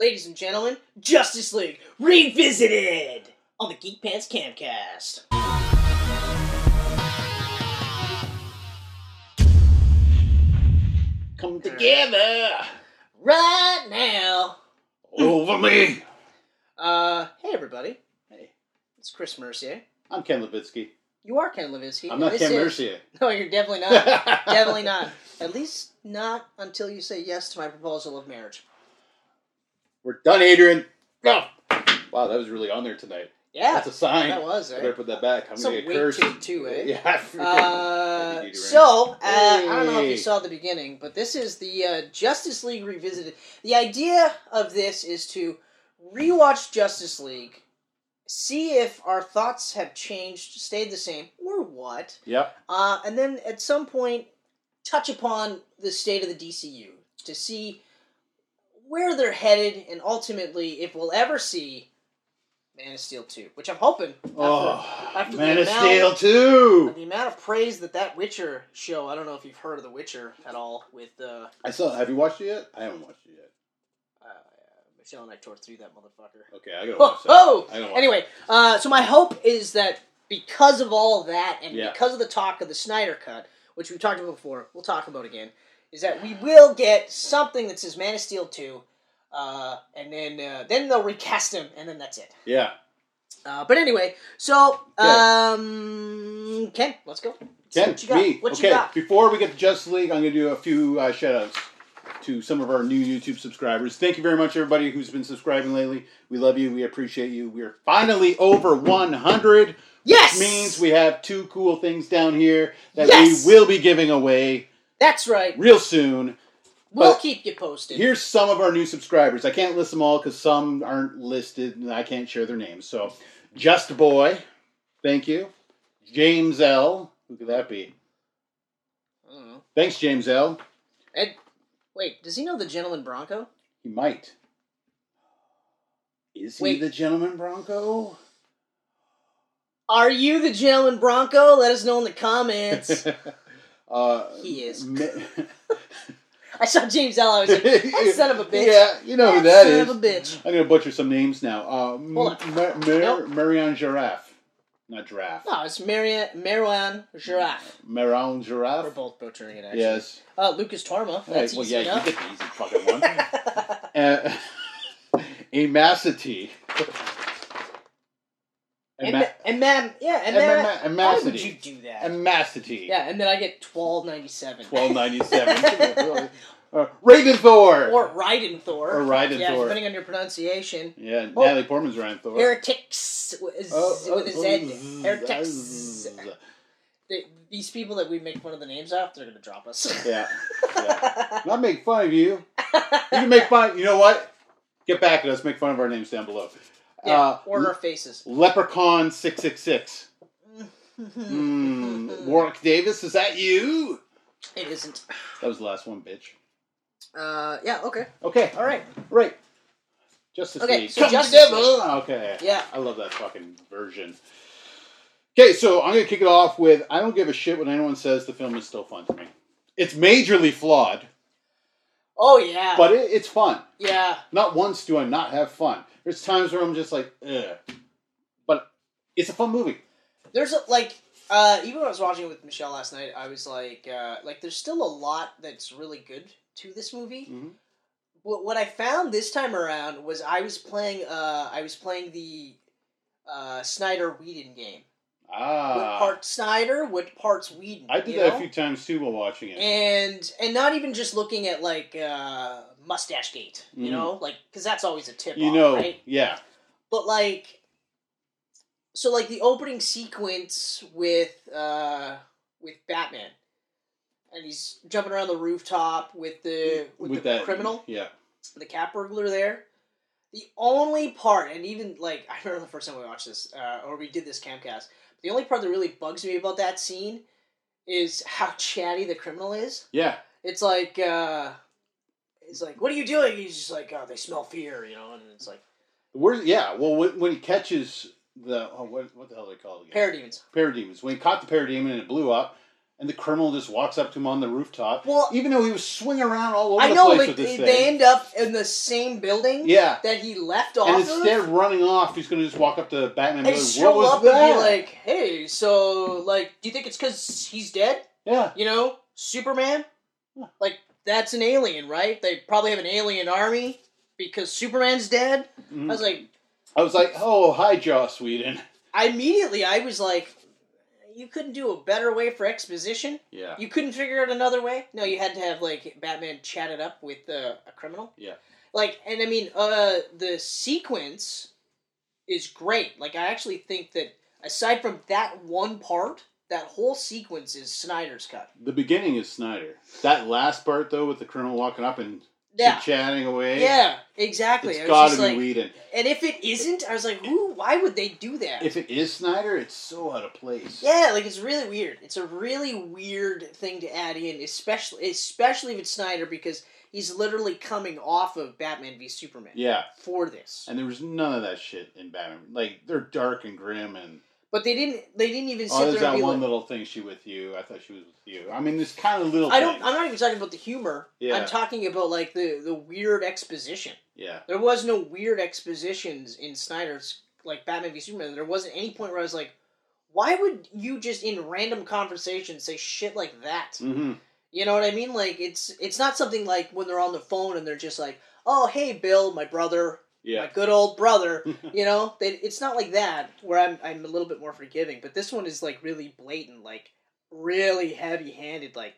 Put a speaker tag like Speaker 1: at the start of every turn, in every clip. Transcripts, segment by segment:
Speaker 1: Ladies and gentlemen, Justice League Revisited on the Geek Pants Camcast.
Speaker 2: Come together
Speaker 1: Right now.
Speaker 2: over me.
Speaker 1: Uh, hey everybody.
Speaker 2: Hey,
Speaker 1: It's Chris Mercier.
Speaker 2: I'm Ken Levitsky.
Speaker 1: You are Ken Levitsky.
Speaker 2: I'm not Ken Mercier.
Speaker 1: No, you're definitely not. definitely not. At least not until you say yes to my proposal of marriage.
Speaker 2: We're done, Adrian. No. Wow, that was really on there tonight.
Speaker 1: Yeah,
Speaker 2: That's a sign.
Speaker 1: that was,
Speaker 2: I
Speaker 1: eh?
Speaker 2: better put that back. I'm
Speaker 1: Some
Speaker 2: gonna get cursed.
Speaker 1: to too, eh?
Speaker 2: Yeah.
Speaker 1: Uh,
Speaker 2: right?
Speaker 1: so, uh, I don't know if you saw the beginning, but this is the uh, Justice League Revisited. The idea of this is to rewatch Justice League, see if our thoughts have changed, stayed the same, or what,
Speaker 2: Yep.
Speaker 1: uh, and then at some point touch upon the state of the DCU to see where they're headed, and ultimately if we'll ever see Man of Steel 2, which I'm hoping. After,
Speaker 2: Oh,
Speaker 1: after the
Speaker 2: Man of
Speaker 1: amount-
Speaker 2: Steel too.
Speaker 1: the amount of praise that that Witcher show, I don't know if you've heard of The Witcher at all, with uh,
Speaker 2: I saw. Have you watched it yet? I haven't watched it yet.
Speaker 1: uh, Michelle and I tore through that motherfucker.
Speaker 2: Okay, I gotta
Speaker 1: Oh,
Speaker 2: watch that.
Speaker 1: oh!
Speaker 2: I gotta watch
Speaker 1: Anyway, uh, so my hope is that because of all that and
Speaker 2: Yeah.
Speaker 1: because of the talk of the Snyder Cut, which we've talked about before, we'll talk about again, is that we will get something that says Man of Steel 2, uh, and then uh, then they'll recast him, and then that's it.
Speaker 2: Yeah.
Speaker 1: Uh, but anyway, so um, Ken, let's go.
Speaker 2: Ken,
Speaker 1: what you got?
Speaker 2: me.
Speaker 1: What
Speaker 2: okay, before we get to Justice League, I'm going to do a few uh, shout outs to some of our new YouTube subscribers. Thank you very much, everybody who's been subscribing lately. We love you. We appreciate you. We're finally over 100,
Speaker 1: Yes,
Speaker 2: which means we have two cool things down here that
Speaker 1: Yes!
Speaker 2: we will be giving away
Speaker 1: that's right.
Speaker 2: real soon.
Speaker 1: We'll
Speaker 2: But
Speaker 1: keep you posted.
Speaker 2: Here's some of our new subscribers. I can't list them all because some aren't listed and I can't share their names. So, Just Boy, thank you. James L. Who could that be?
Speaker 1: I don't know.
Speaker 2: Thanks, James L.
Speaker 1: Ed, wait, does he know the gentleman Bronco?
Speaker 2: He might. Is he
Speaker 1: Wait.
Speaker 2: the gentleman Bronco?
Speaker 1: Are you the gentleman Bronco? Let us know in the comments.
Speaker 2: uh,
Speaker 1: He is.
Speaker 2: me-
Speaker 1: I saw James L. I was like, that son of a bitch.
Speaker 2: Yeah, you know who
Speaker 1: That
Speaker 2: that
Speaker 1: son
Speaker 2: is.
Speaker 1: of a bitch.
Speaker 2: I'm gonna butcher some names now. Uh,
Speaker 1: Hold on.
Speaker 2: Mar- Mar-. Marion Giraffe, not giraffe.
Speaker 1: No, it's Marian, Marwan Giraffe.
Speaker 2: Marion
Speaker 1: We're
Speaker 2: Giraffe.
Speaker 1: both butchering it, actually.
Speaker 2: Yes.
Speaker 1: Uh, Lucas Torma.
Speaker 2: Hey,
Speaker 1: That's
Speaker 2: well,
Speaker 1: easy
Speaker 2: yeah,
Speaker 1: enough.
Speaker 2: you get the easy fucking one. uh, Amacity.
Speaker 1: And, and man, yeah, and man,
Speaker 2: Ama-
Speaker 1: why would you do that?
Speaker 2: Amacity.
Speaker 1: yeah, and then I get twelve ninety seven.
Speaker 2: Twelve ninety seven. uh, Raven Thor.
Speaker 1: or Raiden Thor.
Speaker 2: Or Raiden
Speaker 1: yeah,
Speaker 2: Thor.
Speaker 1: depending on your pronunciation.
Speaker 2: yeah,
Speaker 1: Oh.
Speaker 2: Natalie Portman's Ryan Thor.
Speaker 1: Heretics with,
Speaker 2: Oh, oh,
Speaker 1: with a
Speaker 2: oh,
Speaker 1: Z.
Speaker 2: zzz,
Speaker 1: Heretics. They, these people that we make fun of the names of, they're gonna drop us.
Speaker 2: Yeah. yeah. Not make fun of you. You can make fun. You know what? Get back at us. Make fun of our names down below.
Speaker 1: Yeah,
Speaker 2: Uh,
Speaker 1: or our faces.
Speaker 2: Leprechaun six six six. Hmm. Warwick Davis, is that you?
Speaker 1: It isn't.
Speaker 2: That was the last one, bitch.
Speaker 1: Uh, yeah. Okay.
Speaker 2: Okay.
Speaker 1: All right.
Speaker 2: Right. Justice
Speaker 1: Okay,
Speaker 2: League.
Speaker 1: so
Speaker 2: Come
Speaker 1: Justice
Speaker 2: together. Okay.
Speaker 1: Yeah.
Speaker 2: I love that fucking version. Okay, so I'm gonna kick it off with I don't give a shit when anyone says the film is still fun to me. It's majorly flawed,
Speaker 1: Oh yeah.
Speaker 2: but it, it's fun.
Speaker 1: yeah.
Speaker 2: Not once do I not have fun. There's times where I'm just like, ugh. But it's a fun movie.
Speaker 1: There's a, like uh, even when I was watching it with Michelle last night, I was like, uh, like there's still a lot that's really good to this movie.
Speaker 2: Mhm.
Speaker 1: What what I found this time around was I was playing uh I was playing the uh Snyder Whedon game.
Speaker 2: Ah.
Speaker 1: What part Snyder, what parts Whedon.
Speaker 2: I did that
Speaker 1: know?
Speaker 2: a few times too while watching it.
Speaker 1: and and not even just looking at like uh mustache gate, you
Speaker 2: Mhm.
Speaker 1: know, like because that's always a tip.
Speaker 2: you
Speaker 1: off,
Speaker 2: know,
Speaker 1: right?
Speaker 2: yeah.
Speaker 1: but like so like the opening sequence with uh with batman and he's jumping around the rooftop with the with, the criminal
Speaker 2: Yeah.
Speaker 1: the cat burglar there the only part and even like i remember the first time we watched this uh, or we did this camcast the only part that really bugs me about that scene is how chatty the criminal is
Speaker 2: Yeah.
Speaker 1: it's like uh he's like what are you doing he's just like oh they smell fear you know and it's like
Speaker 2: Where's yeah? Well, when, he catches the oh, what what the hell do they call it again?
Speaker 1: parademons
Speaker 2: Parademons. When he caught the parademon and it blew up, and the criminal just walks up to him on the rooftop.
Speaker 1: Well-
Speaker 2: even though he was swinging around all over
Speaker 1: I
Speaker 2: the
Speaker 1: know,
Speaker 2: place
Speaker 1: like
Speaker 2: with this
Speaker 1: they,
Speaker 2: thing.
Speaker 1: they end up in the same building
Speaker 2: yeah.
Speaker 1: that he left off
Speaker 2: And instead of running off, he's going to just walk up to Batman and
Speaker 1: and
Speaker 2: be like,
Speaker 1: show
Speaker 2: "What was
Speaker 1: up
Speaker 2: that?"
Speaker 1: and be like, "Hey, so like, do you think it's because he's dead?
Speaker 2: "Yeah,
Speaker 1: You know, Superman?
Speaker 2: Yeah.
Speaker 1: Like that's an alien, right? They probably have an alien army because Superman's dead."
Speaker 2: Mhm.
Speaker 1: I was like,
Speaker 2: I was like, "Oh, hi, Joss Whedon."
Speaker 1: I immediately I was like, "You couldn't do a better way for exposition.
Speaker 2: Yeah,
Speaker 1: You couldn't figure out another way. No, you had to have like Batman chat it up with uh, a criminal.
Speaker 2: Yeah.
Speaker 1: Like, and I mean, uh, the sequence is great. Like, I actually think that aside from that one part, that whole sequence is Snyder's cut.
Speaker 2: the beginning is Snyder. That last part though, with the criminal walking up and
Speaker 1: Yeah.
Speaker 2: chatting away,
Speaker 1: Yeah, exactly.
Speaker 2: it's got to be
Speaker 1: like,
Speaker 2: Whedon.
Speaker 1: and if it isn't, I was like, who? Why would they do that?
Speaker 2: If it is Snyder, it's so out of place.
Speaker 1: Yeah, like it's really weird. It's a really weird thing to add in, especially especially if it's Snyder because he's literally coming off of Batman v Superman
Speaker 2: Yeah,
Speaker 1: for this.
Speaker 2: and there was none of that shit in Batman. Like they're dark and grim, and
Speaker 1: But they didn't they didn't even sit
Speaker 2: oh, there's
Speaker 1: there
Speaker 2: that one
Speaker 1: like,
Speaker 2: little thing she with you. I thought she was with you. I mean, this kind of little.
Speaker 1: I don't
Speaker 2: things.
Speaker 1: I'm not even talking about the humor.
Speaker 2: Yeah.
Speaker 1: I'm talking about like the the weird exposition.
Speaker 2: Yeah,
Speaker 1: There was no weird expositions in Snyder's like Batman v Superman. There wasn't any point where I was like, why would you just in random conversation say shit like that?
Speaker 2: mm-hmm.
Speaker 1: You know what I mean? Like it's it's not something like when they're on the phone and they're just like, "Oh, hey, Bill, my brother, my
Speaker 2: yeah,
Speaker 1: good old brother." you know, they, it's not like that where I'm I'm a little bit more forgiving. But this one is like really blatant, like really heavy handed. Like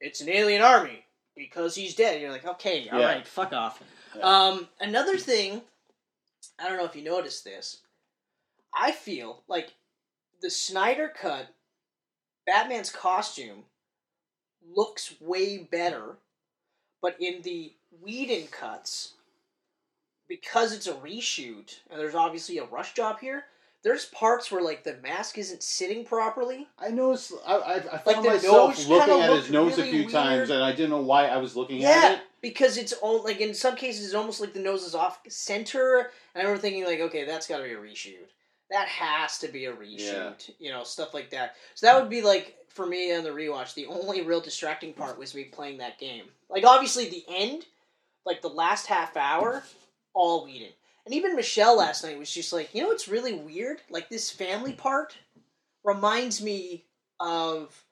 Speaker 1: it's an alien army because he's dead. You're like, okay, all right,
Speaker 2: Yeah.
Speaker 1: fuck off.
Speaker 2: Yeah.
Speaker 1: Um, another thing, I don't know if you noticed this. I feel like the Snyder cut, Batman's costume looks way better, but in the Whedon cuts, because it's a reshoot and there's obviously a rush job here, there's parts where like the mask isn't sitting properly.
Speaker 2: I noticed. I, I, I found
Speaker 1: Like,
Speaker 2: myself looking at his nose
Speaker 1: really
Speaker 2: a few
Speaker 1: weird.
Speaker 2: times, and I didn't know why I was looking
Speaker 1: Yeah,
Speaker 2: at it.
Speaker 1: Yeah, because it's all like in some cases it's almost like the nose is off center. And I remember thinking like, okay, that's got to be a reshoot. That has to be a reshoot. You know, stuff like that. So that would be like for me on the rewatch. The only real distracting part was me playing that game. Like obviously the end, like the last half hour, all Whedon. And even Michelle last night was just like, you know, it's really weird. Like this family part reminds me of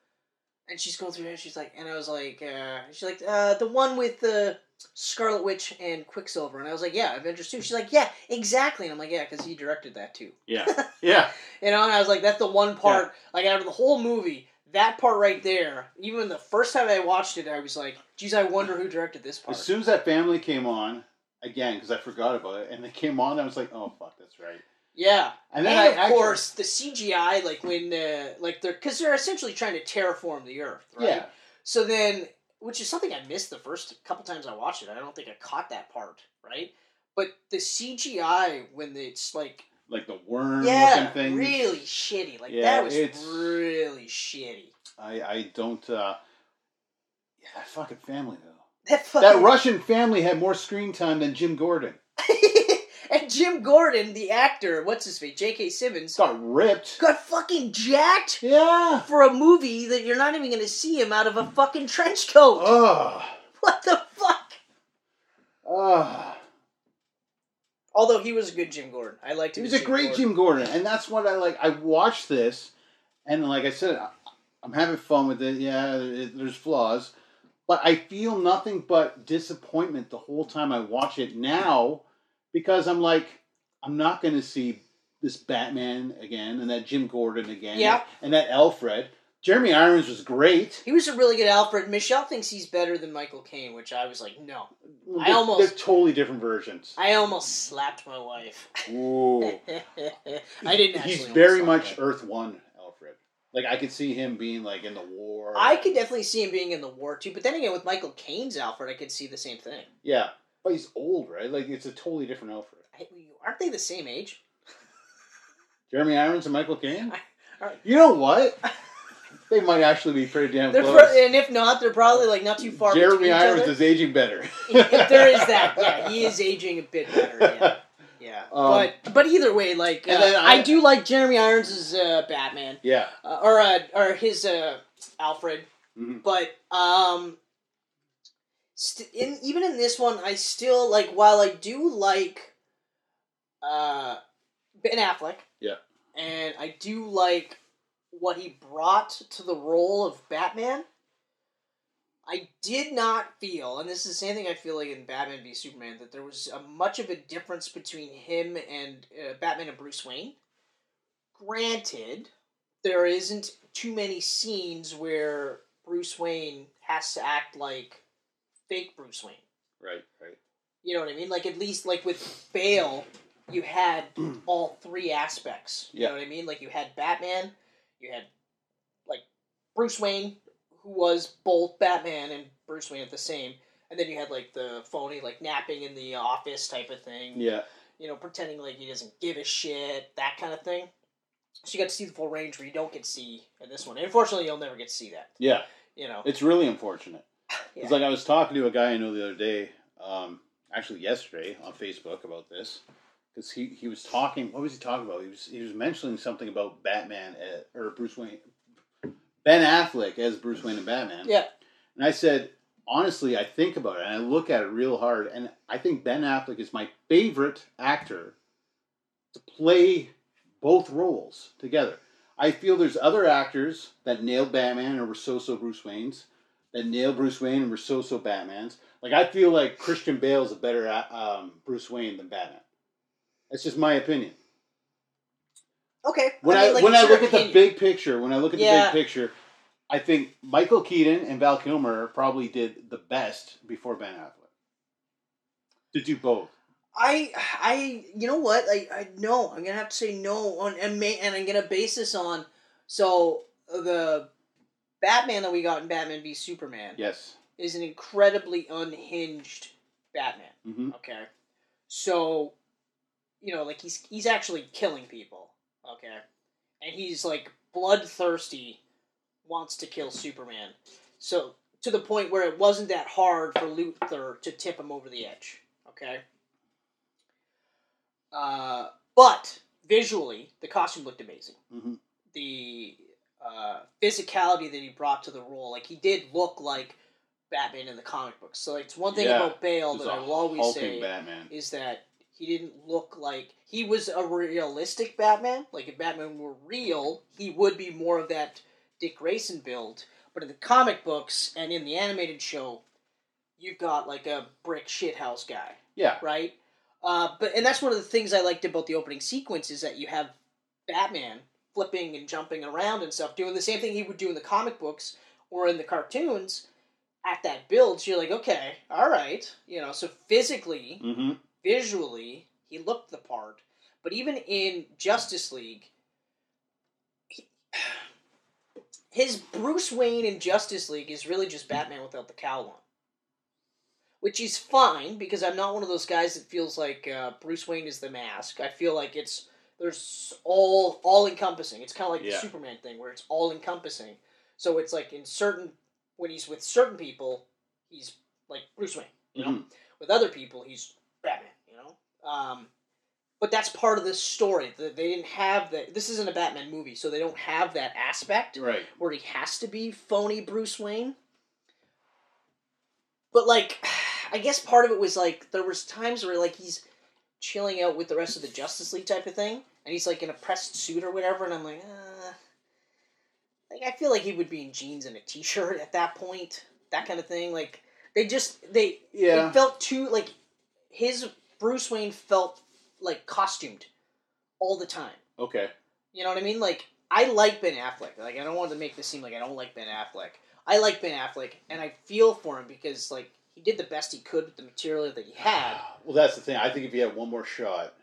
Speaker 1: and she's going through it. And she's like, and I was like, uh, she's like, uh, the one with the Scarlet Witch and Quicksilver, and I was like, yeah, Avengers two. She's like, yeah, exactly, and I'm like, yeah, because he directed that too.
Speaker 2: Yeah, yeah.
Speaker 1: You know, and I was like, that's the one part, like out of the whole movie, that part right there. Even the first time I watched it, I was like, geez, I wonder who directed this part.
Speaker 2: As soon as that family came on again, because I forgot about it, and they came on, I was like, "Oh fuck, that's right."
Speaker 1: yeah,
Speaker 2: And
Speaker 1: and,
Speaker 2: then I
Speaker 1: of
Speaker 2: actually-
Speaker 1: course the CGI, like when, uh, like they're, because they're essentially trying to terraform the Earth, right?
Speaker 2: Yeah,
Speaker 1: So then, which is something I missed the first couple times I watched it. I don't think I caught that part, right? But the CGI when it's like,
Speaker 2: like the worm
Speaker 1: yeah,
Speaker 2: looking thing.
Speaker 1: really shitty. Like
Speaker 2: Yeah,
Speaker 1: that was
Speaker 2: it's-
Speaker 1: really shitty.
Speaker 2: I I don't. uh Yeah, that fucking family though.
Speaker 1: That
Speaker 2: That Russian family had more screen time than Jim Gordon.
Speaker 1: and Jim Gordon, the actor, what's his face, J.K. Simmons,
Speaker 2: Got ripped.
Speaker 1: got fucking jacked
Speaker 2: Yeah.
Speaker 1: for a movie that you're not even going to see him out of a fucking trench coat.
Speaker 2: Ugh.
Speaker 1: What the fuck?
Speaker 2: Ugh.
Speaker 1: Although he was a good Jim Gordon, I liked him.
Speaker 2: He was
Speaker 1: as
Speaker 2: a great
Speaker 1: Gordon.
Speaker 2: Jim Gordon, and that's what I like. I watched this, and like I said, I'm having fun with it. Yeah, it, there's flaws, but I feel nothing but disappointment the whole time I watch it now, because I'm like, I'm not going to see this Batman again, and that Jim Gordon again,
Speaker 1: Yeah.
Speaker 2: and that Alfred. Jeremy Irons was great.
Speaker 1: He was a really good Alfred. Michelle thinks he's better than Michael Caine, which I was like, no. I
Speaker 2: They're-
Speaker 1: almost-
Speaker 2: they're totally different versions.
Speaker 1: I almost slapped my wife.
Speaker 2: Ooh.
Speaker 1: I didn't.
Speaker 2: He's very much
Speaker 1: her.
Speaker 2: Earth One. Like I could see him being like in the war.
Speaker 1: I could definitely see him being in the war too, but then again, with Michael Caine's Alfred, I could see the same thing.
Speaker 2: Yeah, but he's old, right? Like it's a totally different Alfred.
Speaker 1: I- Aren't they the same age?
Speaker 2: Jeremy Irons and Michael Caine.
Speaker 1: Alright.
Speaker 2: You know what? They might actually be pretty damn
Speaker 1: They're
Speaker 2: close.
Speaker 1: pro- and if not, they're probably like not too far.
Speaker 2: Jeremy Irons
Speaker 1: other.
Speaker 2: is aging better.
Speaker 1: if there is that, yeah, he is aging a bit better. Yeah.
Speaker 2: Um,
Speaker 1: but but either way, like uh, I,
Speaker 2: I-
Speaker 1: do like Jeremy Irons as uh, Batman,
Speaker 2: Yeah,
Speaker 1: uh, or uh, or his uh, Alfred.
Speaker 2: Mhm.
Speaker 1: But um, st- in even in this one, I still like. While I do like uh, Ben Affleck,
Speaker 2: Yeah.
Speaker 1: and I do like what he brought to the role of Batman. I did not feel, and this is the same thing I feel like in Batman v Superman, that there was a, much of a difference between him and uh, Batman and Bruce Wayne. Granted, there isn't too many scenes where Bruce Wayne has to act like fake Bruce Wayne.
Speaker 2: Right, right.
Speaker 1: You know what I mean? Like at least like with Bale, you had all three aspects. You
Speaker 2: Yeah.
Speaker 1: know what I mean? Like you had Batman, you had like Bruce Wayne, who was both Batman and Bruce Wayne at the same, and then you had like the phony like napping in the office type of thing.
Speaker 2: Yeah.
Speaker 1: You know, pretending like he doesn't give a shit, that kind of thing. So you got to see the full range where you don't get to see in this one. And unfortunately, you'll never get to see that.
Speaker 2: Yeah.
Speaker 1: You know.
Speaker 2: It's really unfortunate.
Speaker 1: Yeah.
Speaker 2: It's like I was talking to a guy I know the other day, um, actually yesterday on Facebook about this, because he, he was talking. What was he talking about? He was he was mentioning something about Batman uh or Bruce Wayne, Ben Affleck as Bruce Wayne and Batman.
Speaker 1: Yeah.
Speaker 2: And I said, honestly, I think about it and I look at it real hard, and I think Ben Affleck is my favorite actor to play both roles together. I feel there's other actors that nailed Batman and were so-so Bruce Waynes, that nailed Bruce Wayne and were so-so Batmans. Like I feel like Christian Bale is a better um, Bruce Wayne than Batman. That's just my opinion.
Speaker 1: Okay.
Speaker 2: When I,
Speaker 1: mean, like,
Speaker 2: when I look at the big picture, when I look at the big picture, I think Michael Keaton and Val Kilmer probably did the best before Ben Affleck. To do both.
Speaker 1: I I you know what I I no I'm gonna have to say no on and ma- and I'm gonna base this on so the Batman that we got in Batman v Superman
Speaker 2: Yes.
Speaker 1: is an incredibly unhinged Batman.
Speaker 2: hmm
Speaker 1: Okay, so you know like he's he's actually killing people. Okay, and he's like bloodthirsty, wants to kill Superman. So to the point where it wasn't that hard for Luthor to tip him over the edge. Okay. Uh, but visually, the costume looked amazing.
Speaker 2: hmm
Speaker 1: The uh, physicality that he brought to the role, like he did look like Batman in the comic books. So it's one thing
Speaker 2: Yeah.
Speaker 1: about Bale that I will always say
Speaker 2: Batman.
Speaker 1: is that he didn't look like he was a realistic Batman. Like if Batman were real, he would be more of that Dick Grayson build. But in the comic books and in the animated show, you've got like a brick shithouse guy,
Speaker 2: Yeah.
Speaker 1: right? Uh, but and that's one of the things I liked about the opening sequence is that you have Batman flipping and jumping around and stuff, doing the same thing he would do in the comic books or in the cartoons. At that build, so you're like, okay, all right, you know. So physically,
Speaker 2: hmm
Speaker 1: visually, he looked the part. But even in Justice League, he- his Bruce Wayne in Justice League is really just Batman without the cowl on. Which is fine because I'm not one of those guys that feels like uh, Bruce Wayne is the mask. I feel like it's there's all all encompassing. It's kind of like the Superman thing where it's all encompassing. So it's like in certain when he's with certain people, he's like Bruce Wayne. You know,
Speaker 2: Mhm.
Speaker 1: with other people, he's Batman. Um, but that's part of the story. The- They didn't have that. This isn't a Batman movie, so they don't have that aspect
Speaker 2: Right.
Speaker 1: where he has to be phony Bruce Wayne. But like, I guess part of it was like there was times where like he's chilling out with the rest of the Justice League type of thing, and he's like in a pressed suit or whatever, and I'm like, uh, like I feel like he would be in jeans and a t-shirt at that point, that kind of thing. Like they just they
Speaker 2: Yeah.
Speaker 1: it felt too like his Bruce Wayne felt like costumed all the time.
Speaker 2: Okay.
Speaker 1: You know what I mean? Like I like Ben Affleck. Like I don't want to make this seem like I don't like Ben Affleck. I like Ben Affleck, and I feel for him because like he did the best he could with the material that he ah, had.
Speaker 2: Well, that's the thing. I think if he had one more shot,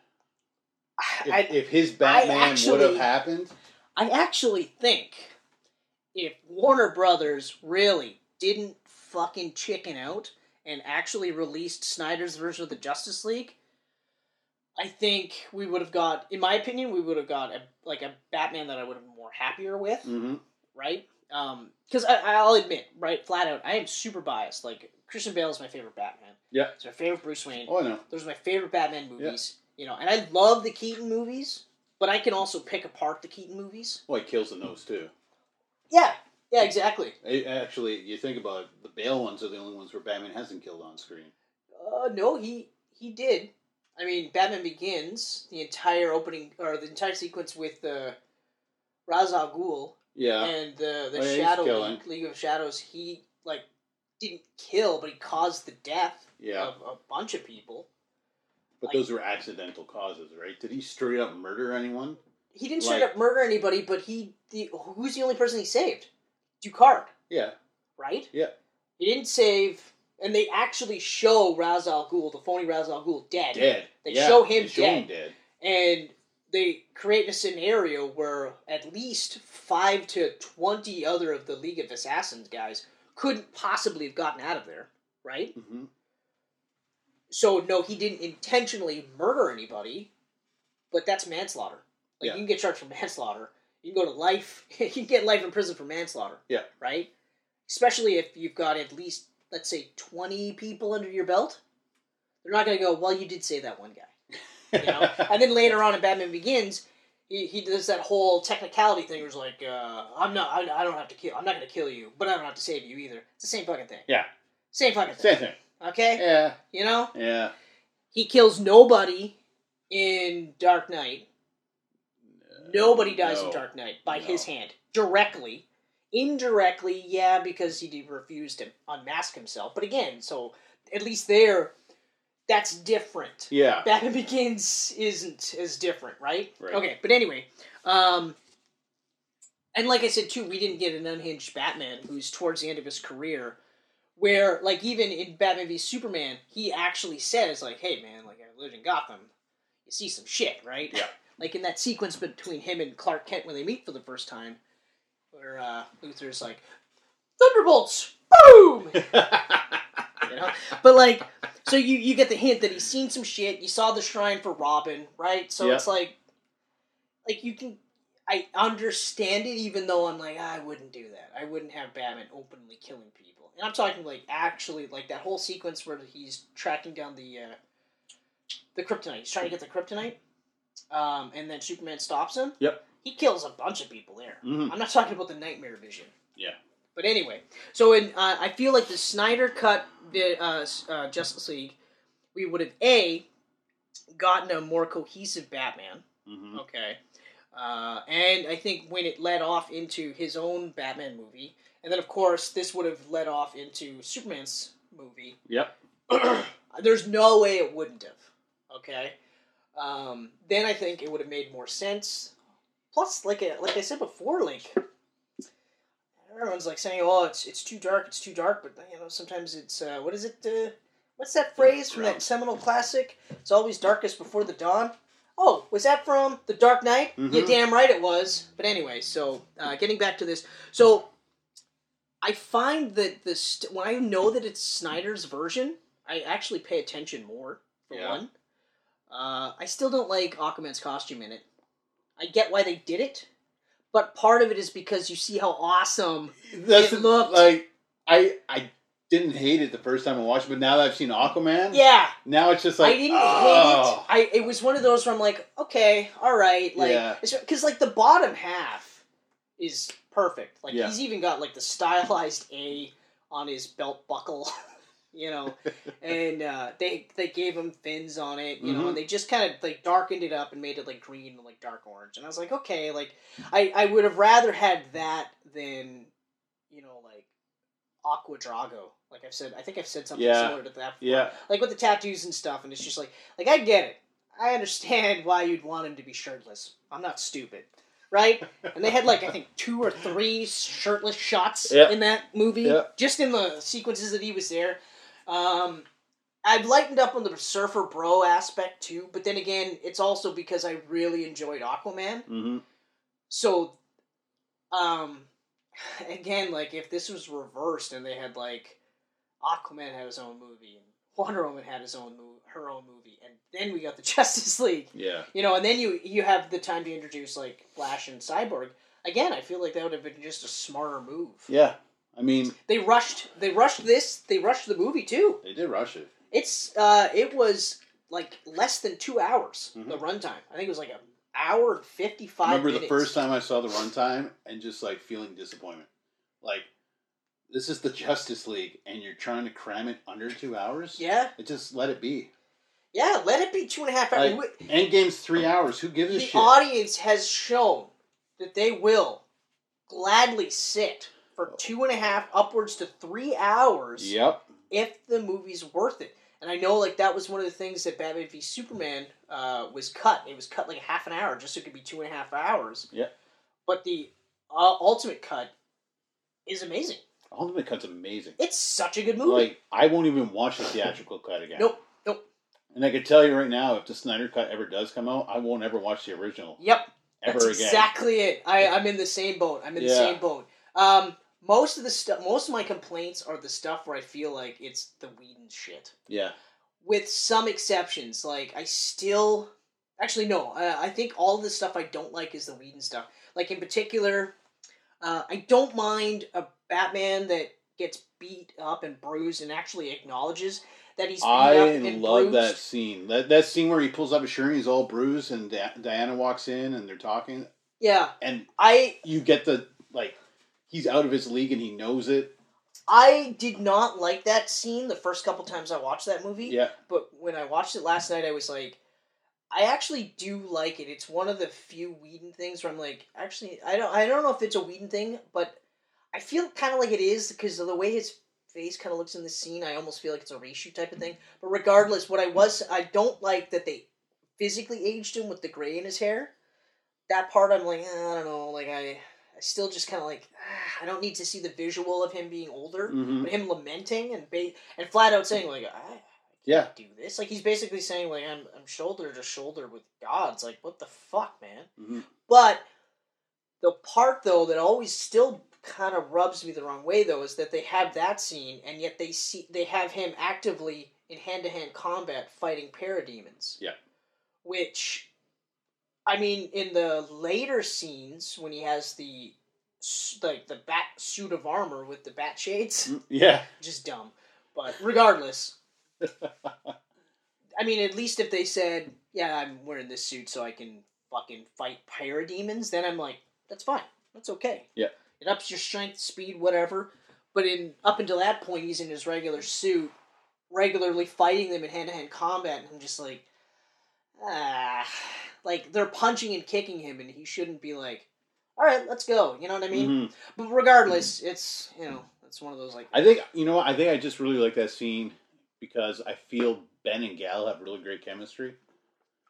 Speaker 2: if,
Speaker 1: I,
Speaker 2: if his Batman would have happened,
Speaker 1: I actually think if Warner Brothers really didn't fucking chicken out and actually released Snyder's version of the Justice League, I think we would have got, in my opinion, we would have got a like a Batman that I would have been more happier with.
Speaker 2: hmm
Speaker 1: right? Because I I'll admit, right, flat out, I am super biased. Like Christian Bale is my favorite Batman.
Speaker 2: Yeah.
Speaker 1: It's my favorite Bruce Wayne.
Speaker 2: oh, I know.
Speaker 1: Those are my favorite Batman movies. You know, and I love the Keaton movies, but I can also pick apart the Keaton movies.
Speaker 2: Well, he kills the nose too.
Speaker 1: Yeah, Yeah, exactly.
Speaker 2: Actually, you think about it, the Bale ones are the only ones where Batman hasn't killed on screen.
Speaker 1: Uh, no, he he did. I mean, Batman Begins, the entire opening or the entire sequence with uh, Ra's al Ghul
Speaker 2: Yeah,
Speaker 1: and the the
Speaker 2: Oh,
Speaker 1: Shadow. League, League of Shadows. He like didn't kill, but he caused the death
Speaker 2: yeah.
Speaker 1: of a bunch of people.
Speaker 2: But those were accidental causes, right? Did he straight up murder anyone?
Speaker 1: He didn't straight
Speaker 2: Like-
Speaker 1: up murder anybody, but he the who's the only person he saved? Ducard,
Speaker 2: Yeah,
Speaker 1: right?
Speaker 2: Yeah.
Speaker 1: He didn't save, and they actually show Ra's al Ghul, the phony Ra's al Ghul, dead.
Speaker 2: dead.
Speaker 1: They
Speaker 2: Yeah,
Speaker 1: show him
Speaker 2: they show
Speaker 1: dead.
Speaker 2: him dead.
Speaker 1: and they create a scenario where at least five to twenty other of the League of Assassins guys couldn't possibly have gotten out of there, right?
Speaker 2: hmm
Speaker 1: So no, he didn't intentionally murder anybody, but that's manslaughter. Like
Speaker 2: Yeah.
Speaker 1: you can get charged for manslaughter. You can go to life. you can get life in prison for manslaughter.
Speaker 2: Yeah.
Speaker 1: Right. Especially if you've got at least let's say twenty people under your belt. They're not going to go. Well, you did save that one guy. You know? and then later on in Batman Begins, he, he does that whole technicality thing where he's like, uh, I'm not, I, I don't have to kill, I'm not going to kill you, but I don't have to save you either. It's the same fucking thing.
Speaker 2: Yeah.
Speaker 1: Same fucking thing.
Speaker 2: Same thing.
Speaker 1: Okay?
Speaker 2: Yeah,
Speaker 1: You know?
Speaker 2: yeah.
Speaker 1: He kills nobody in Dark Knight. Nobody dies in Dark Knight by
Speaker 2: No.
Speaker 1: his hand. Directly. Indirectly, yeah, because he refused to unmask himself. But again, so at least there, that's different.
Speaker 2: Yeah.
Speaker 1: Batman Begins isn't as different, right?
Speaker 2: Right.
Speaker 1: Okay, but anyway, um, and like I said too, we didn't get an unhinged Batman who's towards the end of his career, where like even in Batman v Superman, he actually says like, "Hey man, like I lived in Gotham, you see some shit, right?"
Speaker 2: Yeah.
Speaker 1: Like in that sequence between him and Clark Kent when they meet for the first time, where uh, Luthor's like, "Thunderbolts, boom!" you know? But like, so you you get the hint that he's seen some shit. You saw the shrine for Robin, right? So
Speaker 2: Yeah.
Speaker 1: it's like, like you can, I understand it, even though I'm like, I wouldn't do that. I wouldn't have Batman openly killing people. And I'm talking like actually like that whole sequence where he's tracking down the uh, the kryptonite. He's trying to get the kryptonite, um, and then Superman stops him.
Speaker 2: Yep.
Speaker 1: He kills a bunch of people there.
Speaker 2: Mhm.
Speaker 1: I'm not talking about the nightmare vision.
Speaker 2: Yeah.
Speaker 1: But anyway, so in uh, I feel like the Snyder cut the uh, uh, Justice League, we would have a gotten a more cohesive Batman.
Speaker 2: Mhm.
Speaker 1: Okay. Uh, and I think when it led off into his own Batman movie, and then of course this would have led off into Superman's movie.
Speaker 2: Yep.
Speaker 1: There's no way it wouldn't have. Okay. Um, then I think it would have made more sense. Plus, like I, like I said before, like everyone's like saying, "Oh, it's it's too dark, it's too dark," but you know sometimes it's uh, what is it? Uh, what's that phrase from that seminal classic? It's always darkest before the dawn. Oh, was that from The Dark Knight?
Speaker 2: Mhm.
Speaker 1: Yeah, damn right it was. But anyway, so uh, getting back to this, so I find that this st- when I know that it's Snyder's version, I actually pay attention more. For
Speaker 2: Yeah.
Speaker 1: one, uh, I still don't like Aquaman's costume in it. I get why they did it, but part of it is because you see how awesome.
Speaker 2: That's
Speaker 1: It looked-
Speaker 2: like I I didn't hate it the first time I watched, it, but now that I've seen Aquaman,
Speaker 1: Yeah,
Speaker 2: now it's just like
Speaker 1: I didn't
Speaker 2: oh.
Speaker 1: hate it. I it was one of those where I'm like, okay, all right, like
Speaker 2: Yeah.
Speaker 1: because like the bottom half is perfect. Like
Speaker 2: Yeah.
Speaker 1: he's even got like the stylized A on his belt buckle, you know, and uh, they they gave him fins on it, you know,
Speaker 2: Mhm.
Speaker 1: and they just kind of like darkened it up and made it like green and like dark orange, and I was like, okay, like I I would have rather had that than you know like Aqua Drogo. Like I've said, I think I've said something
Speaker 2: Yeah.
Speaker 1: similar to that. Before
Speaker 2: Yeah.
Speaker 1: like with the tattoos and stuff, and it's just like, like I get it. I understand why you'd want him to be shirtless. I'm not stupid, right? And they had like I think two or three shirtless shots
Speaker 2: Yeah.
Speaker 1: in that movie,
Speaker 2: Yeah.
Speaker 1: just in the sequences that he was there. Um, I've lightened up on the surfer bro aspect too, but then again, it's also because I really enjoyed Aquaman.
Speaker 2: hmm
Speaker 1: So, um, again, like if this was reversed and they had like Aquaman had his own movie and Wonder Woman had his own movie, her own movie, and then we got the Justice League,
Speaker 2: Yeah.
Speaker 1: you know, and then you you have the time to introduce like Flash and Cyborg. Again, I feel like that would have been just a smarter move.
Speaker 2: Yeah. I mean,
Speaker 1: They rushed. They rushed this. They rushed the movie too.
Speaker 2: they did rush it.
Speaker 1: It's uh, it was like less than two hours.
Speaker 2: Mhm.
Speaker 1: The runtime. I think it was like an hour and fifty five.
Speaker 2: Remember
Speaker 1: minutes.
Speaker 2: the first time I saw the runtime and just like feeling disappointment. like this is the Justice League, and you're trying to cram it under two hours.
Speaker 1: Yeah,
Speaker 2: it just let it be.
Speaker 1: yeah. Let it be two and a half hours.
Speaker 2: Like, Endgame's three hours. Who gives a
Speaker 1: the audience has shown that they will gladly sit for two and a half, upwards to three hours.
Speaker 2: Yep.
Speaker 1: if the movie's worth it. And I know like that was one of the things that Batman v Superman uh, was cut. It was cut like half an hour just so it could be two and a half hours.
Speaker 2: Yeah.
Speaker 1: But the uh, ultimate cut is amazing.
Speaker 2: Ultimate Cut's amazing.
Speaker 1: It's such a good movie.
Speaker 2: Like I won't even watch the theatrical cut again.
Speaker 1: nope. Nope.
Speaker 2: And I can tell you right now, if the Snyder cut ever does come out, I won't ever watch the original
Speaker 1: Yep.
Speaker 2: ever
Speaker 1: That's
Speaker 2: again.
Speaker 1: exactly it. I, I'm in the same boat. I'm in the same boat. Um, most of the stuff, most of my complaints are the stuff where I feel like it's the Whedon shit.
Speaker 2: Yeah.
Speaker 1: with some exceptions. Like I still, actually no, uh, I think all the stuff I don't like is the Whedon stuff. Like in particular, uh, I don't mind a Batman that gets beat up and bruised and actually acknowledges that he's beat
Speaker 2: I
Speaker 1: up and
Speaker 2: love
Speaker 1: bruised.
Speaker 2: that scene. That that scene where he pulls up his shirt and he's all bruised, and Di- Diana walks in and they're talking,
Speaker 1: Yeah,
Speaker 2: and
Speaker 1: I
Speaker 2: you get the like he's out of his league and he knows it.
Speaker 1: I did not like that scene the first couple times I watched that movie.
Speaker 2: Yeah.
Speaker 1: But when I watched it last night, I was like, I actually do like it. It's one of the few Whedon things where I'm like, actually, I don't, I don't know if it's a Whedon thing, but I feel kind of like it is because of the way his face kind of looks in the scene. I almost feel like it's a reshoot type of thing. But regardless, what I was, I don't like that they physically aged him with the gray in his hair. That part, I'm like, eh, I don't know, like I, I still just kind of like, ah, I don't need to see the visual of him being older
Speaker 2: hmm
Speaker 1: but him lamenting and ba- and flat out saying like I
Speaker 2: Yeah.
Speaker 1: do this. Like he's basically saying like I'm I'm shoulder to shoulder with gods. Like what the fuck man?
Speaker 2: Hmm
Speaker 1: but the part though that always still kind of rubs me the wrong way though is that they have that scene and yet they see they have him actively in hand to hand combat fighting parademons.
Speaker 2: Yeah.
Speaker 1: which I mean in the later scenes when he has the like the bat suit of armor with the bat shades
Speaker 2: Yeah.
Speaker 1: just dumb. But regardless, I mean, at least if they said, "Yeah, I'm wearing this suit so I can fucking fight parademons," then I'm like, "That's fine. That's okay."
Speaker 2: Yeah.
Speaker 1: It ups your strength, speed, whatever. But in up until that point, he's in his regular suit, regularly fighting them in hand to hand combat, and I'm just like, ah, like they're punching and kicking him, and he shouldn't be like, "All right, let's go." You know what I mean?
Speaker 2: Mhm.
Speaker 1: But regardless, it's you know, it's one of those like.
Speaker 2: I think you know what I think I just really like that scene because I feel Ben and Gal have really great chemistry.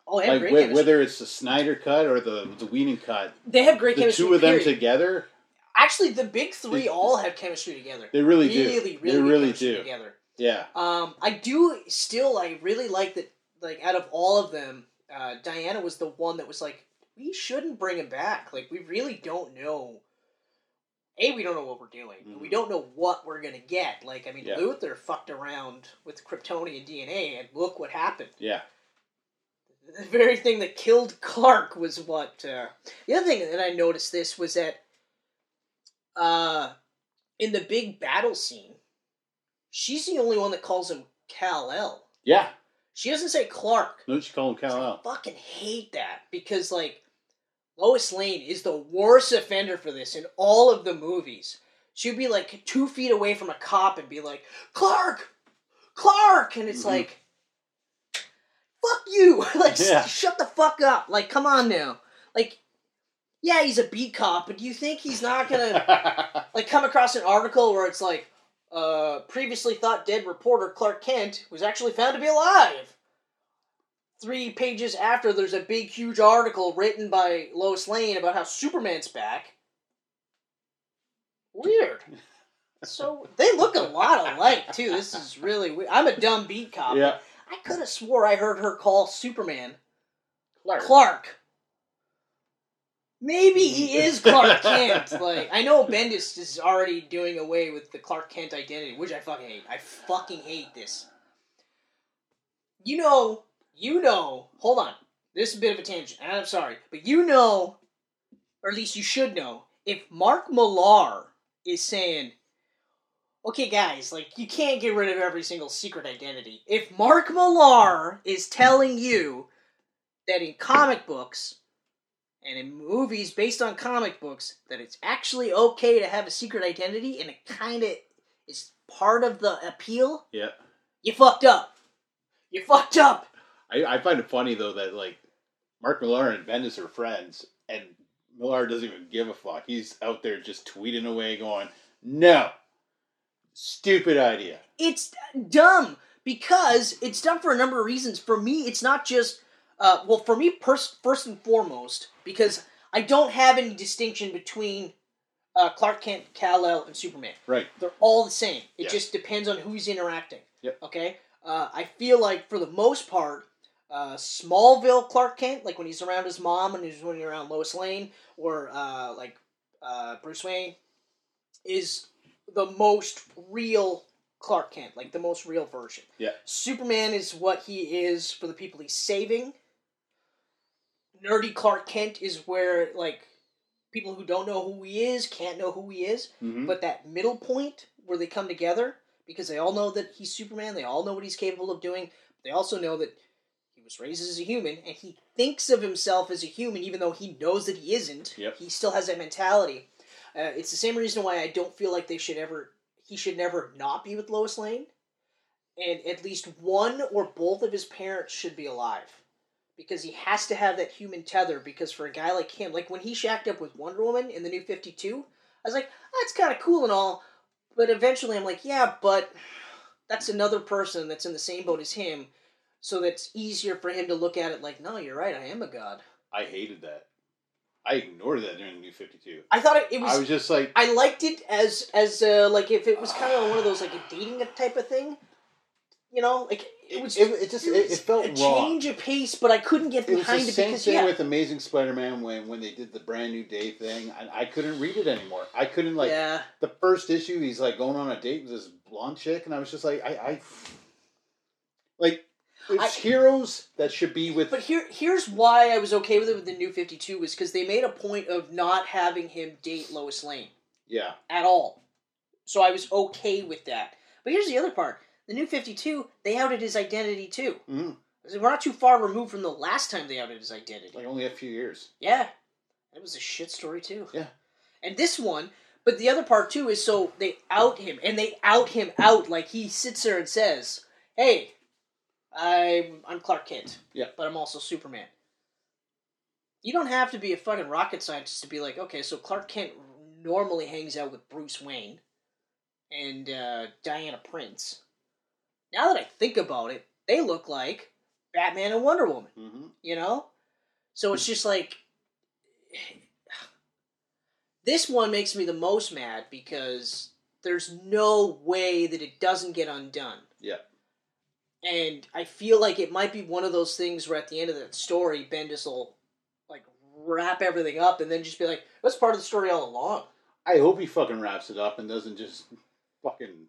Speaker 1: Oh,
Speaker 2: like
Speaker 1: great
Speaker 2: wh-
Speaker 1: chemistry.
Speaker 2: whether it's the Snyder cut or the the Whedon cut,
Speaker 1: They have great
Speaker 2: the
Speaker 1: chemistry.
Speaker 2: two of them together,
Speaker 1: Actually, the big three
Speaker 2: They-
Speaker 1: all have chemistry together.
Speaker 2: they really,
Speaker 1: really,
Speaker 2: do.
Speaker 1: really,
Speaker 2: they really do.
Speaker 1: together.
Speaker 2: Yeah.
Speaker 1: Um, I do still. I really like that. Like out of all of them, uh, Diana was the one that was like, we shouldn't bring him back. Like we really don't know. A, we don't know what we're doing.
Speaker 2: Mhm.
Speaker 1: We don't know what we're gonna get. Like I mean,
Speaker 2: Yeah.
Speaker 1: Luthor fucked around with Kryptonian DNA, and look what happened.
Speaker 2: Yeah.
Speaker 1: the very thing that killed Clark was what. Uh, the other thing that I noticed this was that, uh, in the big battle scene, she's the only one that calls him Kal El.
Speaker 2: Yeah.
Speaker 1: She doesn't say Clark.
Speaker 2: Don't you call him Kal
Speaker 1: I
Speaker 2: El?
Speaker 1: fucking hate that because like Lois Lane is the worst offender for this in all of the movies. She'd be like two feet away from a cop and be like, Clark, Clark, and it's
Speaker 2: Mhm.
Speaker 1: like, fuck you, like s-
Speaker 2: Yeah.
Speaker 1: shut the fuck up, like come on now, like yeah he's a beat cop, but do you think he's not gonna like come across an article where it's like uh previously thought dead reporter Clark Kent was actually found to be alive. Three pages after there's a big huge article written by Lois Lane about how Superman's back. Weird. So they look a lot alike too. This is really weird. I'm a dumb beat cop.
Speaker 2: yeah.
Speaker 1: I could have swore I heard her call Superman
Speaker 2: Clark.
Speaker 1: Clark. Maybe he is Clark Kent. Like I know Bendis is already doing away with the Clark Kent identity, which I fucking hate. I fucking hate this. You know, you know. Hold on, this is a bit of a tangent, and I'm sorry, but you know, or at least you should know, if Mark Millar is saying, "Okay, guys, like you can't get rid of every single secret identity," if Mark Millar is telling you that in comic books and in movies based on comic books that it's actually okay to have a secret identity and it kind of is part of the appeal,
Speaker 2: Yeah.
Speaker 1: you fucked up. You fucked up.
Speaker 2: I, I find it funny though that like Mark Millar and Bendis are friends, and Millar doesn't even give a fuck. He's out there just tweeting away, going, "No, stupid idea."
Speaker 1: It's dumb because it's dumb for a number of reasons. For me, it's not just uh, well, for me, pers- first and foremost, because I don't have any distinction between uh, Clark Kent, Kal El, and Superman.
Speaker 2: Right.
Speaker 1: They're all the same. It
Speaker 2: Yeah.
Speaker 1: just depends on who's interacting.
Speaker 2: Yep.
Speaker 1: Okay. Uh, I feel like for the most part, uh, Smallville Clark Kent, like when he's around his mom and he's when he's around Lois Lane, or uh, like uh, Bruce Wayne, is the most real Clark Kent, like the most real version.
Speaker 2: Yeah.
Speaker 1: Superman is what he is for the people he's saving. Nerdy Clark Kent is where like people who don't know who he is can't know who he is.
Speaker 2: Mm-hmm.
Speaker 1: But that middle point where they come together because they all know that he's Superman, they all know what he's capable of doing. They also know that he was raised as a human and he thinks of himself as a human even though he knows that he isn't.
Speaker 2: Yep.
Speaker 1: He still has that mentality. Uh, it's the same reason why I don't feel like they should ever he should never not be with Lois Lane. And at least one or both of his parents should be alive. Because he has to have that human tether. Because for a guy like him, like when he shacked up with Wonder Woman in the new 52, I was like, that's kind of cool and all. But eventually I'm like, yeah, but that's another person that's in the same boat as him. So that's easier for him to look at it like, no, you're right, I am a god.
Speaker 2: I hated that. I ignored that during the New Fifty Two.
Speaker 1: I thought it, it
Speaker 2: I was just like,
Speaker 1: I liked it as as uh, like if it was kind of one of those like a dating type of thing, you know, like it was
Speaker 2: it, it just it, it felt
Speaker 1: a
Speaker 2: wrong.
Speaker 1: change of pace, but I couldn't get
Speaker 2: It was
Speaker 1: behind
Speaker 2: the
Speaker 1: it
Speaker 2: same
Speaker 1: because
Speaker 2: thing
Speaker 1: yeah,
Speaker 2: with Amazing Spider-Man when when they did the brand new day thing. I, I couldn't read it anymore. I couldn't like
Speaker 1: yeah,
Speaker 2: the first issue. He's like going on a date with this blonde chick, and I was just like, I, I like it's
Speaker 1: I-
Speaker 2: heroes that should be with.
Speaker 1: but here here's why I was okay with it with the new Fifty Two was because they made a point of not having him date Lois Lane
Speaker 2: yeah,
Speaker 1: at all, so I was okay with that. But here's the other part: the new Fifty Two they outed his identity too.
Speaker 2: Mhm.
Speaker 1: We're not too far removed from the last time they outed his identity.
Speaker 2: like only a few years.
Speaker 1: Yeah, that was a shit story too.
Speaker 2: Yeah.
Speaker 1: And this one, but the other part too is so they out him and they out him out like he sits there and says, "Hey, I'm I'm Clark Kent.
Speaker 2: Yeah.
Speaker 1: but I'm also Superman." You don't have to be a fucking rocket scientist to be like, okay, so Clark Kent normally hangs out with Bruce Wayne and uh, Diana Prince. Now that I think about it, they look like Batman and Wonder Woman
Speaker 2: Mm-hmm.
Speaker 1: you know so it's just like this one makes me the most mad because there's no way that it doesn't get undone
Speaker 2: Yeah.
Speaker 1: and i feel like it might be one of those things where at the end of that story bendis will like wrap everything up and then just be like that's part of the story all along
Speaker 2: I hope he fucking wraps it up and doesn't just fucking.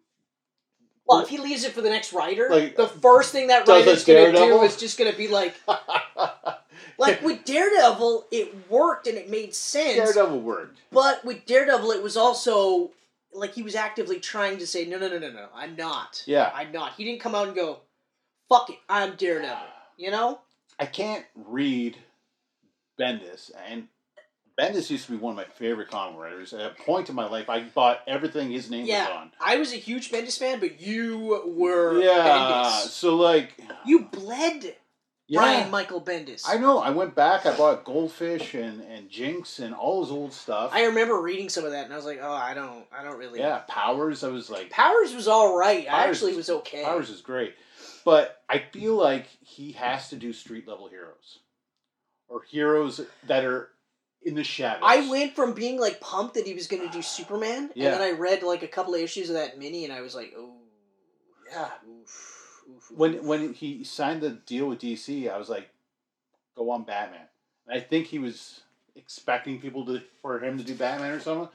Speaker 1: Well if he leaves it for the next writer
Speaker 2: Like,
Speaker 1: the first thing that writer's gonna do is just gonna be like like with daredevil it worked and it made sense
Speaker 2: Daredevil worked.
Speaker 1: But with Daredevil, it was also like he was actively trying to say, no, no, no, no, no, I'm not.
Speaker 2: Yeah.
Speaker 1: I'm not. He didn't come out and go, fuck it, I'm Daredevil. You know?
Speaker 2: I can't read Bendis, and Bendis used to be one of my favorite comic writers. At a point in my life, I bought everything his name
Speaker 1: Yeah.
Speaker 2: was on.
Speaker 1: I was a huge Bendis fan, but you were
Speaker 2: Yeah,
Speaker 1: Bendis.
Speaker 2: so like,
Speaker 1: You bled
Speaker 2: yeah,
Speaker 1: Brian Michael Bendis.
Speaker 2: I know. I went back. I bought Goldfish and and Jinx and all his old stuff.
Speaker 1: I remember reading some of that, and I was like, oh, I don't, I don't really.
Speaker 2: yeah, Powers. I was like,
Speaker 1: Powers was all right. I actually
Speaker 2: was-
Speaker 1: was okay.
Speaker 2: Powers is great, but I feel like he has to do street level heroes, or heroes that are in the shadows.
Speaker 1: I went from being like pumped that he was going to do Superman,
Speaker 2: Yeah.
Speaker 1: and then I read like a couple of issues of that mini, and I was like, oh,
Speaker 2: Yeah.
Speaker 1: oof, oof, oof.
Speaker 2: when when he signed the deal with DC, I was like, "Go on, Batman." And I think he was expecting people to for him to do Batman or something.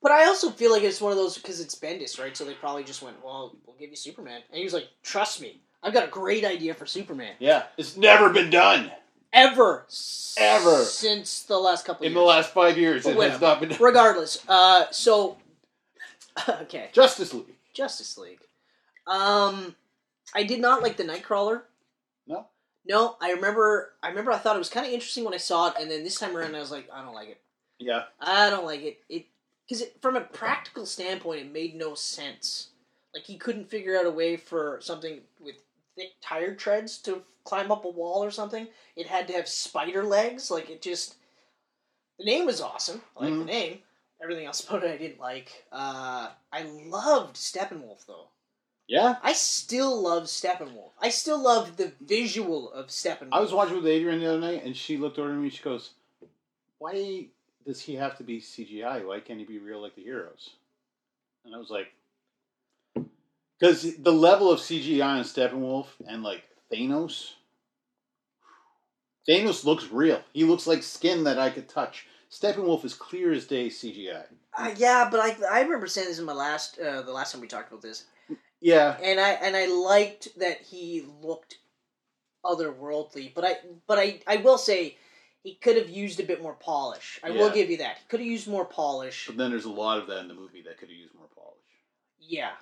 Speaker 1: But I also feel like it's one of those because it's Bendis, right? So they probably just went, "Well, we'll give you Superman," and he was like, "Trust me, I've got a great idea for Superman."
Speaker 2: Yeah, it's never been done
Speaker 1: Ever,
Speaker 2: Ever.
Speaker 1: since the last couple
Speaker 2: in
Speaker 1: years.
Speaker 2: the last five years. It has not been.
Speaker 1: Regardless, uh, so okay,
Speaker 2: Justice League.
Speaker 1: Justice League. Um, I did not like the Knightcrawler.
Speaker 2: No?
Speaker 1: No, I remember. I remember. I thought it was kind of interesting when I saw it, and then this time around, I was like, I don't like it.
Speaker 2: Yeah.
Speaker 1: I don't like it. It because from a practical standpoint, it made no sense. Like he couldn't figure out a way for something with thick tire treads to climb up a wall or something. It had to have spider legs. Like it just. The name was awesome. I like
Speaker 2: Mhm.
Speaker 1: the name. Everything else about it I didn't like. Uh, I loved Steppenwolf though.
Speaker 2: Yeah.
Speaker 1: I still love Steppenwolf. I still love the visual of Steppenwolf.
Speaker 2: I was watching with Adrian the other night, and she looked over at me. She goes, "Why does he have to be CGI? Why can't he be real like the heroes?" And I was like, "Because the level of CGI on Steppenwolf and like Thanos, Thanos looks real. He looks like skin that I could touch. Steppenwolf is clear as day CGI.
Speaker 1: Uh, yeah, but I I remember saying this in my last uh, the last time we talked about this,
Speaker 2: Yeah,
Speaker 1: and I and I liked that he looked otherworldly. But I but I I will say he could have used a bit more polish. I will give you that. He could have used more polish.
Speaker 2: but then there's a lot of that in the movie that could have used more polish.
Speaker 1: Yeah,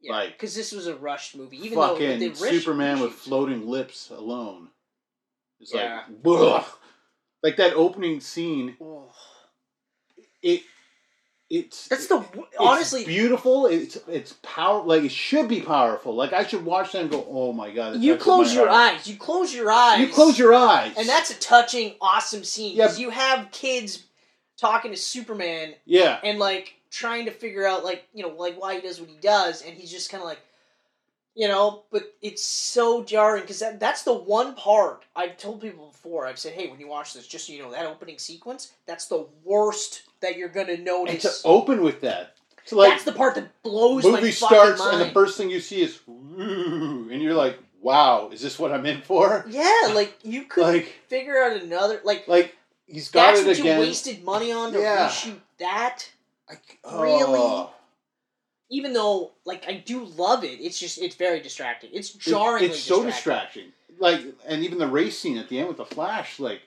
Speaker 1: yeah.
Speaker 2: Like,
Speaker 1: Because this was a rushed movie. Even though
Speaker 2: Fucking
Speaker 1: the rush-
Speaker 2: Superman with floating lips alone. It's
Speaker 1: Yeah.
Speaker 2: like, ugh. like that opening scene.
Speaker 1: Oh.
Speaker 2: It, it's
Speaker 1: That's the
Speaker 2: it's
Speaker 1: honestly.
Speaker 2: beautiful. It's it's power. Like it should be powerful. Like I should watch that and go, oh my god.
Speaker 1: You close your
Speaker 2: heart."
Speaker 1: eyes. You close your eyes.
Speaker 2: You close your eyes,
Speaker 1: And that's a touching, awesome scene.
Speaker 2: Yeah.
Speaker 1: Because you have kids talking to Superman
Speaker 2: yeah.
Speaker 1: and like trying to figure out like you know like why he does what he does, and he's just kind of like, you know. But it's so jarring because that that's the one part I've told people before. I've said, hey, when you watch this, just so you know, that opening sequence, that's the worst that you're gonna notice.
Speaker 2: And to open with that, to like
Speaker 1: that's the part that blows my
Speaker 2: movie starts
Speaker 1: mind.
Speaker 2: and the first thing you see is, and you're like, wow, is this what I'm in for?
Speaker 1: yeah, like you could
Speaker 2: Like
Speaker 1: figure out another like.
Speaker 2: like he's got
Speaker 1: That's
Speaker 2: it
Speaker 1: what
Speaker 2: again.
Speaker 1: you wasted money on to
Speaker 2: Yeah.
Speaker 1: reshoot that.
Speaker 2: Like,
Speaker 1: Really?
Speaker 2: oh.
Speaker 1: even though like I do love it, it's just it's very distracting. It's
Speaker 2: It-
Speaker 1: jarringly
Speaker 2: it's so
Speaker 1: distracting.
Speaker 2: distracting. Like, and even the race scene at the end with the flash, like,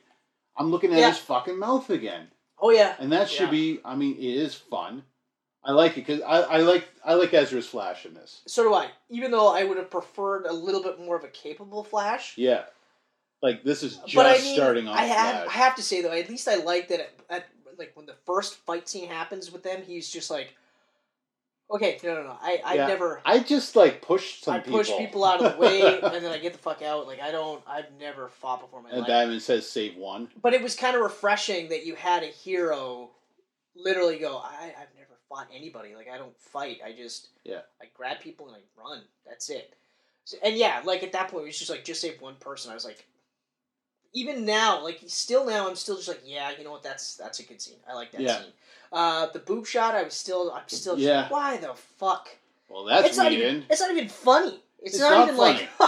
Speaker 2: I'm looking at
Speaker 1: Yeah.
Speaker 2: his fucking mouth again,
Speaker 1: Oh yeah,
Speaker 2: and that should
Speaker 1: Yeah.
Speaker 2: be. I mean, it is fun. I like it because I, I like I like Ezra's flash in this.
Speaker 1: so do I. Even though I would have preferred a little bit more of a capable Flash.
Speaker 2: Yeah, like this is just
Speaker 1: but I mean,
Speaker 2: starting off.
Speaker 1: I have I have to say though, at least I like that at, at like when the first fight scene happens with them, he's just like, okay, no, no, no, I I
Speaker 2: Yeah.
Speaker 1: never.
Speaker 2: I just like pushed some
Speaker 1: I push
Speaker 2: people.
Speaker 1: people out of the way and then I get the fuck out. Like I don't, I've never fought before in my life.
Speaker 2: and
Speaker 1: life.
Speaker 2: Batman says save one.
Speaker 1: but it was kind of refreshing that you had a hero literally go I, i've never fought anybody like i don't fight i just
Speaker 2: Yeah.
Speaker 1: i grab people and i run that's it so, and yeah like at that point it was just like just save one person i was like even now like still now i'm still just like yeah you know what that's that's a good scene i like that
Speaker 2: Yeah.
Speaker 1: scene uh the boob shot i was still i'm still just
Speaker 2: Yeah.
Speaker 1: like, why the fuck
Speaker 2: Well, that's
Speaker 1: it's not even it's not even funny it's,
Speaker 2: It's
Speaker 1: not,
Speaker 2: not
Speaker 1: even like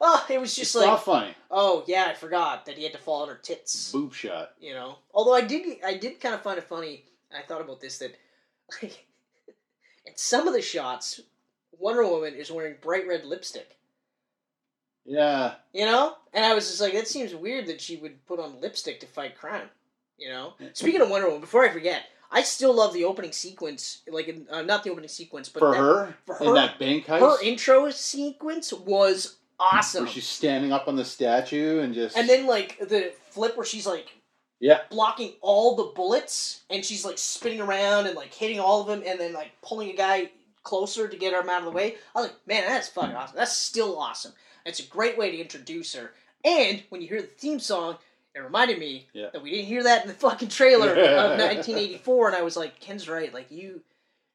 Speaker 1: oh it was just
Speaker 2: it's
Speaker 1: like
Speaker 2: not funny.
Speaker 1: oh yeah i forgot that he had to fall on her tits
Speaker 2: Boob shot.
Speaker 1: you know. Although I did, I did kind of find it funny. I thought about this that, like, in some of the shots, Wonder Woman is wearing bright red lipstick.
Speaker 2: Yeah.
Speaker 1: You know, and I was just like, that seems weird that she would put on lipstick to fight crime. You know. Speaking of Wonder Woman, before I forget, I still love the opening sequence. Like, in, uh, not the opening sequence, but
Speaker 2: For
Speaker 1: that-
Speaker 2: her,
Speaker 1: for
Speaker 2: in
Speaker 1: her-
Speaker 2: that bank heist,
Speaker 1: her intro sequence was awesome.
Speaker 2: where she's standing up on the statue and just
Speaker 1: And then like the flip where she's like
Speaker 2: Yeah.
Speaker 1: blocking all the bullets and she's like spinning around and like hitting all of them and then like pulling a guy closer to get him out of the way. I was like, man, that's fucking awesome. That's still awesome. It's a great way to introduce her. And when you hear the theme song, it reminded me
Speaker 2: Yeah.
Speaker 1: that we didn't hear that in the fucking trailer of 1984, and I was like, Ken's right. Like you,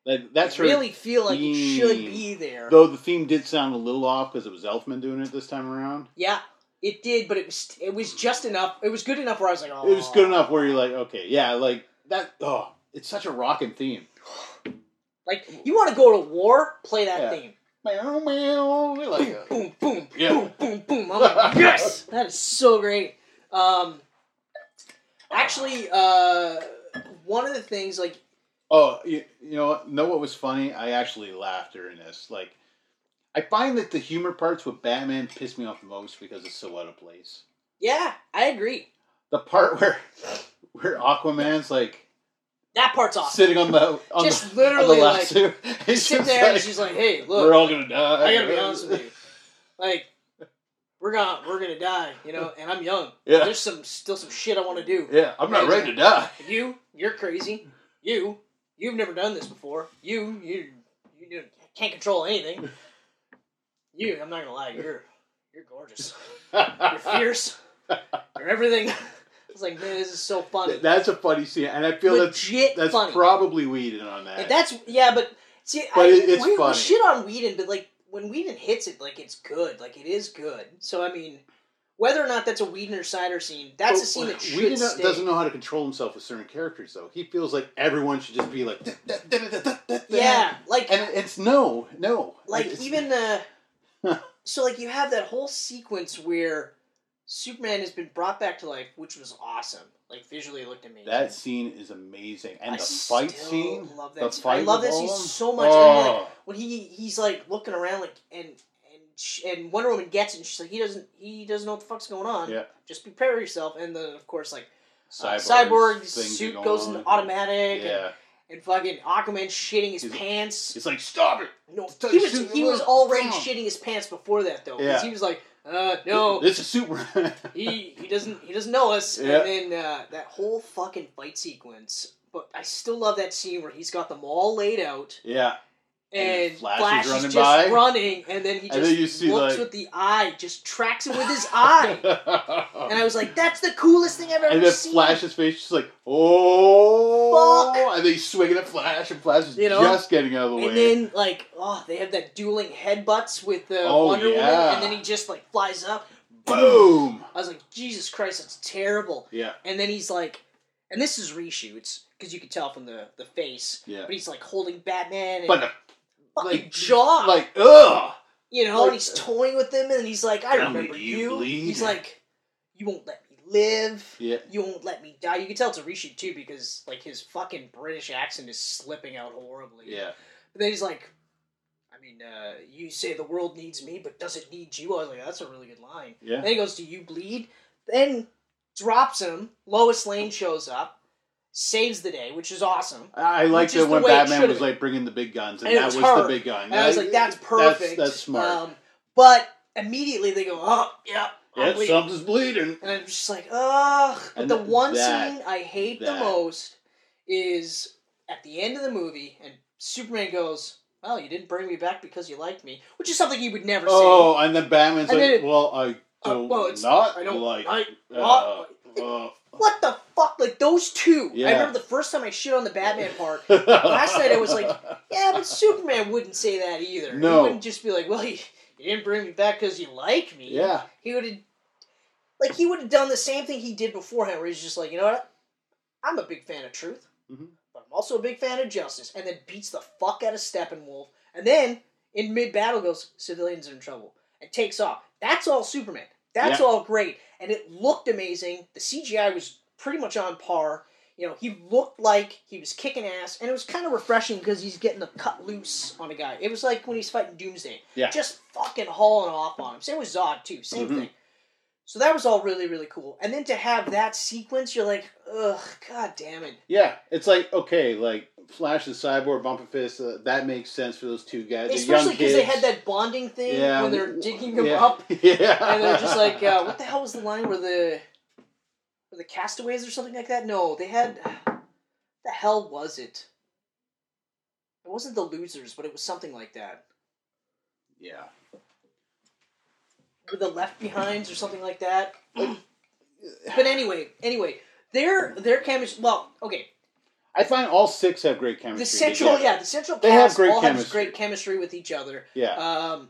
Speaker 2: that, that's her.
Speaker 1: really feel like it should be there.
Speaker 2: Though the theme did sound a little off because it was Elfman doing it this time around.
Speaker 1: Yeah, it did, but it was it was just enough. It was good enough where I was like, oh,
Speaker 2: It was good enough where you're like, okay, yeah, like that. Oh, it's such a rocking theme.
Speaker 1: Like you want to go to war, play that
Speaker 2: Yeah.
Speaker 1: theme.
Speaker 2: Meow, meow, like, uh,
Speaker 1: Boom, boom,
Speaker 2: Yeah.
Speaker 1: boom, boom, boom. I'm like, yes, that is so great. Um, actually, uh, one of the things like
Speaker 2: Oh, you, you know what? Know what was funny? I actually laughed during this. Like, I find that the humor parts with Batman piss me off the most because it's so out of place.
Speaker 1: yeah, I agree.
Speaker 2: The part where where Aquaman's like
Speaker 1: That part's awesome.
Speaker 2: sitting on the on
Speaker 1: Just
Speaker 2: the,
Speaker 1: literally,
Speaker 2: on the
Speaker 1: like.
Speaker 2: He's
Speaker 1: Sit
Speaker 2: just
Speaker 1: there and
Speaker 2: like,
Speaker 1: she's like, "Hey, look, we're
Speaker 2: all gonna die.
Speaker 1: I gotta be honest with you. Like, we're gonna we're gonna die, you know, and I'm young.
Speaker 2: Yeah.
Speaker 1: There's some still some shit I want to do.
Speaker 2: Yeah, I'm not ready to die.
Speaker 1: You, you're crazy. You, you've never done this before. You, you, you can't control anything. You, I'm not gonna lie, you're you're gorgeous. You're fierce. You're everything. Like, man, this is so funny.
Speaker 2: That's a funny scene, and I feel
Speaker 1: Legit
Speaker 2: that's that's
Speaker 1: funny.
Speaker 2: probably Whedon on that.
Speaker 1: And that's yeah, but see,
Speaker 2: But
Speaker 1: I,
Speaker 2: it- it's
Speaker 1: we, we shit on Whedon, but like when Whedon hits it, like it's good, like it is good. So I mean, whether or not that's a Whedon or Snyder scene, that's a scene that should
Speaker 2: Whedon
Speaker 1: stay.
Speaker 2: doesn't know how to control himself with certain characters, though. He feels like everyone should just be like.
Speaker 1: Yeah, like
Speaker 2: and it's no, no.
Speaker 1: like
Speaker 2: It's-
Speaker 1: even uh, so like you have that whole sequence where Superman has been brought back to life, which was awesome. Like visually, it looked amazing.
Speaker 2: that scene is amazing, and
Speaker 1: I
Speaker 2: the fight scene,
Speaker 1: love
Speaker 2: the
Speaker 1: that. scene.
Speaker 2: fight
Speaker 1: I love that scene so much. And, like,
Speaker 2: Oh.
Speaker 1: when he he's like looking around like and and sh- and Wonder Woman gets it and she's like he doesn't he doesn't know what the fuck's going on.
Speaker 2: Yeah.
Speaker 1: Just prepare yourself and then of course like uh,
Speaker 2: Cyborg's
Speaker 1: Cyborg's
Speaker 2: things are
Speaker 1: suit goes
Speaker 2: on.
Speaker 1: into automatic and,
Speaker 2: Yeah,
Speaker 1: and fucking Aquaman shitting his
Speaker 2: He's-
Speaker 1: pants.
Speaker 2: it's like stop it.
Speaker 1: No, he was he was already shitting his pants before that though.
Speaker 2: Yeah.
Speaker 1: he was like, uh no.
Speaker 2: this is super.
Speaker 1: he he doesn't he doesn't know us.
Speaker 2: Yeah.
Speaker 1: And then uh, that whole fucking fight sequence. But I still love that scene where he's got them all laid out
Speaker 2: yeah, And
Speaker 1: and,
Speaker 2: Flash
Speaker 1: Flash,
Speaker 2: is
Speaker 1: is just
Speaker 2: by.
Speaker 1: running, and then he just
Speaker 2: then
Speaker 1: looks
Speaker 2: like-
Speaker 1: with the eye, just tracks him with his eye. And I was like, "That's the coolest thing I've ever seen."
Speaker 2: and then
Speaker 1: seen."
Speaker 2: Flash's face just like, oh,
Speaker 1: Fuck.
Speaker 2: and then he's swinging at Flash, and Flash is
Speaker 1: You know?
Speaker 2: just getting out of the way.
Speaker 1: and then like, oh, they have that dueling headbutts with uh,
Speaker 2: Oh,
Speaker 1: Wonder Woman, and then he just like flies up.
Speaker 2: boom.
Speaker 1: I was like, Jesus Christ, that's terrible.
Speaker 2: Yeah,
Speaker 1: And then he's like, and this is reshoots because you can tell from the the face,
Speaker 2: yeah.
Speaker 1: but he's like holding Batman and
Speaker 2: But the,
Speaker 1: fucking
Speaker 2: like,
Speaker 1: jaw,
Speaker 2: like, ugh.
Speaker 1: you know,
Speaker 2: like-
Speaker 1: and he's toying with him, and he's like, I remember
Speaker 2: you
Speaker 1: you. He's like, you won't let me live.
Speaker 2: Yeah.
Speaker 1: You won't let me die. You can tell it's a reshoot too because like his fucking British accent is slipping out horribly.
Speaker 2: Yeah.
Speaker 1: But then he's like, I mean, uh, you say the world needs me, but does it need you? I was like, that's a really good line.
Speaker 2: Yeah.
Speaker 1: Then he goes, Do you bleed? Then drops him. Lois Lane shows up, saves the day, which is awesome.
Speaker 2: I
Speaker 1: is
Speaker 2: it when Batman was like bringing the big guns, and,
Speaker 1: And
Speaker 2: that
Speaker 1: was her.
Speaker 2: the big gun.
Speaker 1: And I was like, That's perfect.
Speaker 2: That's, smart.
Speaker 1: Um, but immediately they go, Oh, yeah.
Speaker 2: Yeah,
Speaker 1: bleeding."
Speaker 2: something's bleeding.
Speaker 1: And I'm just like, ugh. But
Speaker 2: And
Speaker 1: the one
Speaker 2: that-
Speaker 1: scene I hate the most is at the end of the movie, and Superman goes, Well, you didn't bring me back because you liked me, which is something you would never say.
Speaker 2: Oh, and then Batman's
Speaker 1: And
Speaker 2: like,
Speaker 1: then it-
Speaker 2: "Well, I
Speaker 1: Uh,
Speaker 2: don't
Speaker 1: well, it's-
Speaker 2: not
Speaker 1: I don't
Speaker 2: like."
Speaker 1: I,
Speaker 2: uh, uh,
Speaker 1: what the fuck? Like, those two.
Speaker 2: Yeah.
Speaker 1: I remember the first time I shit on the Batman part. Last night I was like, Yeah, but Superman wouldn't say that either.
Speaker 2: No.
Speaker 1: He wouldn't just be like, Well, he, you didn't bring me back because he liked me.
Speaker 2: yeah,
Speaker 1: He would have. Like, he would have done the same thing he did beforehand, where he's just like, You know what? I'm a big fan of truth.
Speaker 2: Mhm.
Speaker 1: but I'm also a big fan of justice, and then beats the fuck out of Steppenwolf, and then in mid battle goes, civilians are in trouble, and takes off. That's all Superman. That's
Speaker 2: Yeah.
Speaker 1: all great, and it looked amazing. The CGI was pretty much on par. You know, he looked like he was kicking ass, and it was kind of refreshing because he's getting the cut loose on a guy. It was like when he's fighting Doomsday,
Speaker 2: Yeah.
Speaker 1: just fucking hauling off on him. Same with Zod too, same
Speaker 2: Mhm.
Speaker 1: thing. So that was all really really cool, and then to have that sequence, you're like, ugh, god damn it.
Speaker 2: yeah. It's like okay, like Flash and Cyborg, Bumper Fist. Uh, that makes sense for those two guys.
Speaker 1: Especially because they had that bonding thing
Speaker 2: yeah,
Speaker 1: when they're digging him
Speaker 2: yeah,
Speaker 1: up,
Speaker 2: Yeah,
Speaker 1: and they're just like, uh, "What the hell was the line where the, where the castaways or something like that?" No, they had. The hell was it? It wasn't the losers, but it was something like that.
Speaker 2: yeah.
Speaker 1: Or the left behinds or something like that. but anyway, anyway, their their chemistry. Well, okay,
Speaker 2: I find all six have great chemistry.
Speaker 1: the central,
Speaker 2: together.
Speaker 1: yeah, the central
Speaker 2: They have
Speaker 1: cast
Speaker 2: great
Speaker 1: all
Speaker 2: chemistry.
Speaker 1: great chemistry with each other.
Speaker 2: yeah.
Speaker 1: Um,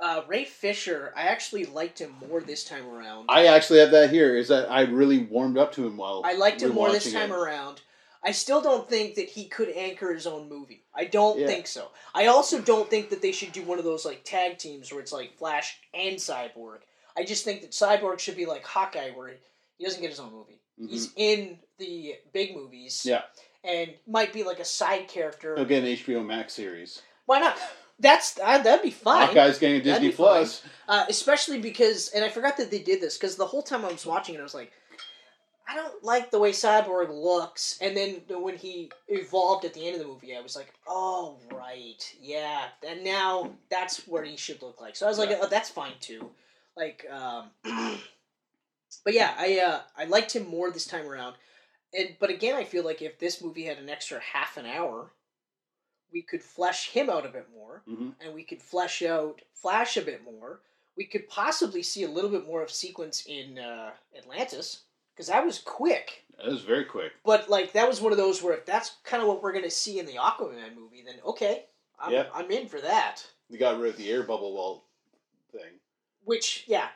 Speaker 1: uh, Ray Fisher, I actually liked him more this time around.
Speaker 2: I actually have that here. Is that I really warmed up to him while
Speaker 1: I liked him more this time
Speaker 2: it.
Speaker 1: around. I still don't think that he could anchor his own movie. I don't
Speaker 2: Yeah.
Speaker 1: think so. I also don't think that they should do one of those like tag teams where it's like Flash and Cyborg. I just think that Cyborg should be like Hawkeye, where he doesn't get his own movie. He's in the big movies.
Speaker 2: Mm-hmm. Yeah.
Speaker 1: And might be like a side character.
Speaker 2: He'll get an HBO Max series.
Speaker 1: Why not? That's uh, that'd be fine.
Speaker 2: Hawkeye's getting a Disney. Plus.
Speaker 1: Uh, especially because, and I forgot that they did this because the whole time I was watching it, I was like, I don't like the way Cyborg looks. And then when he evolved at the end of the movie, I was like, oh, right. Yeah. And now that's what he should look like. So I was like, oh, that's fine too. Like, um, but yeah, I, uh, I liked him more this time around. And, but again, I feel like if this movie had an extra half an hour, we could flesh him out a bit more
Speaker 2: hmm
Speaker 1: and we could flesh out Flash a bit more. We could possibly see a little bit more of sequence in uh, Atlantis because that was quick.
Speaker 2: That was very quick.
Speaker 1: But like that was one of those where if that's kind of what we're gonna see in the Aquaman movie, then okay, I'm,
Speaker 2: Yep.
Speaker 1: I'm in for that.
Speaker 2: They got rid of the air bubble wall thing.
Speaker 1: Which yeah,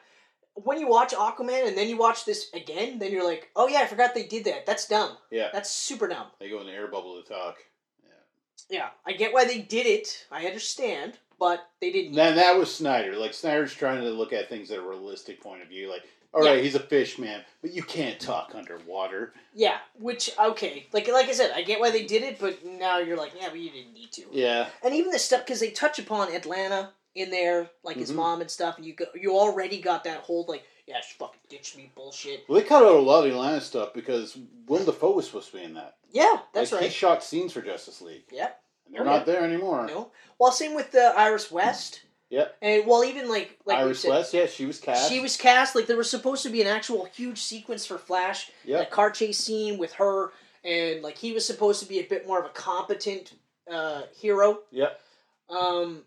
Speaker 1: when you watch Aquaman and then you watch this again, then you're like, oh yeah, I forgot they did that. That's dumb.
Speaker 2: Yeah,
Speaker 1: That's super dumb.
Speaker 2: they go in the air bubble to talk. Yeah.
Speaker 1: Yeah, I get why they did it. I understand, but they didn't.
Speaker 2: Then that was Snyder. Like Snyder's trying to look at things at a realistic point of view. Like, all right,
Speaker 1: Yeah.
Speaker 2: he's a fish man, but you can't talk underwater.
Speaker 1: Yeah, which okay, like like I said, I get why they did it, but now you're like, yeah, but you didn't need to.
Speaker 2: Yeah,
Speaker 1: And even the stuff because they touch upon Atlantis in there, like his
Speaker 2: Mhm.
Speaker 1: mom and stuff, and you go, you already got that whole like, yeah, she fucking ditched me bullshit.
Speaker 2: well, they cut out a lot of the Atlantis stuff because Willem Dafoe was supposed to be in that.
Speaker 1: Yeah, that's
Speaker 2: Like, He shot scenes for Justice League,
Speaker 1: Yep.
Speaker 2: and they're
Speaker 1: Oh,
Speaker 2: not there anymore.
Speaker 1: No. Well, same with the Iris West.
Speaker 2: Yep.
Speaker 1: And well, even like like
Speaker 2: Iris
Speaker 1: said,
Speaker 2: West, yeah, she was cast.
Speaker 1: she was cast. Like there was supposed to be an actual huge sequence for Flash,
Speaker 2: Yeah,
Speaker 1: a car chase scene with her, and like he was supposed to be a bit more of a competent uh, hero.
Speaker 2: Yep.
Speaker 1: Um,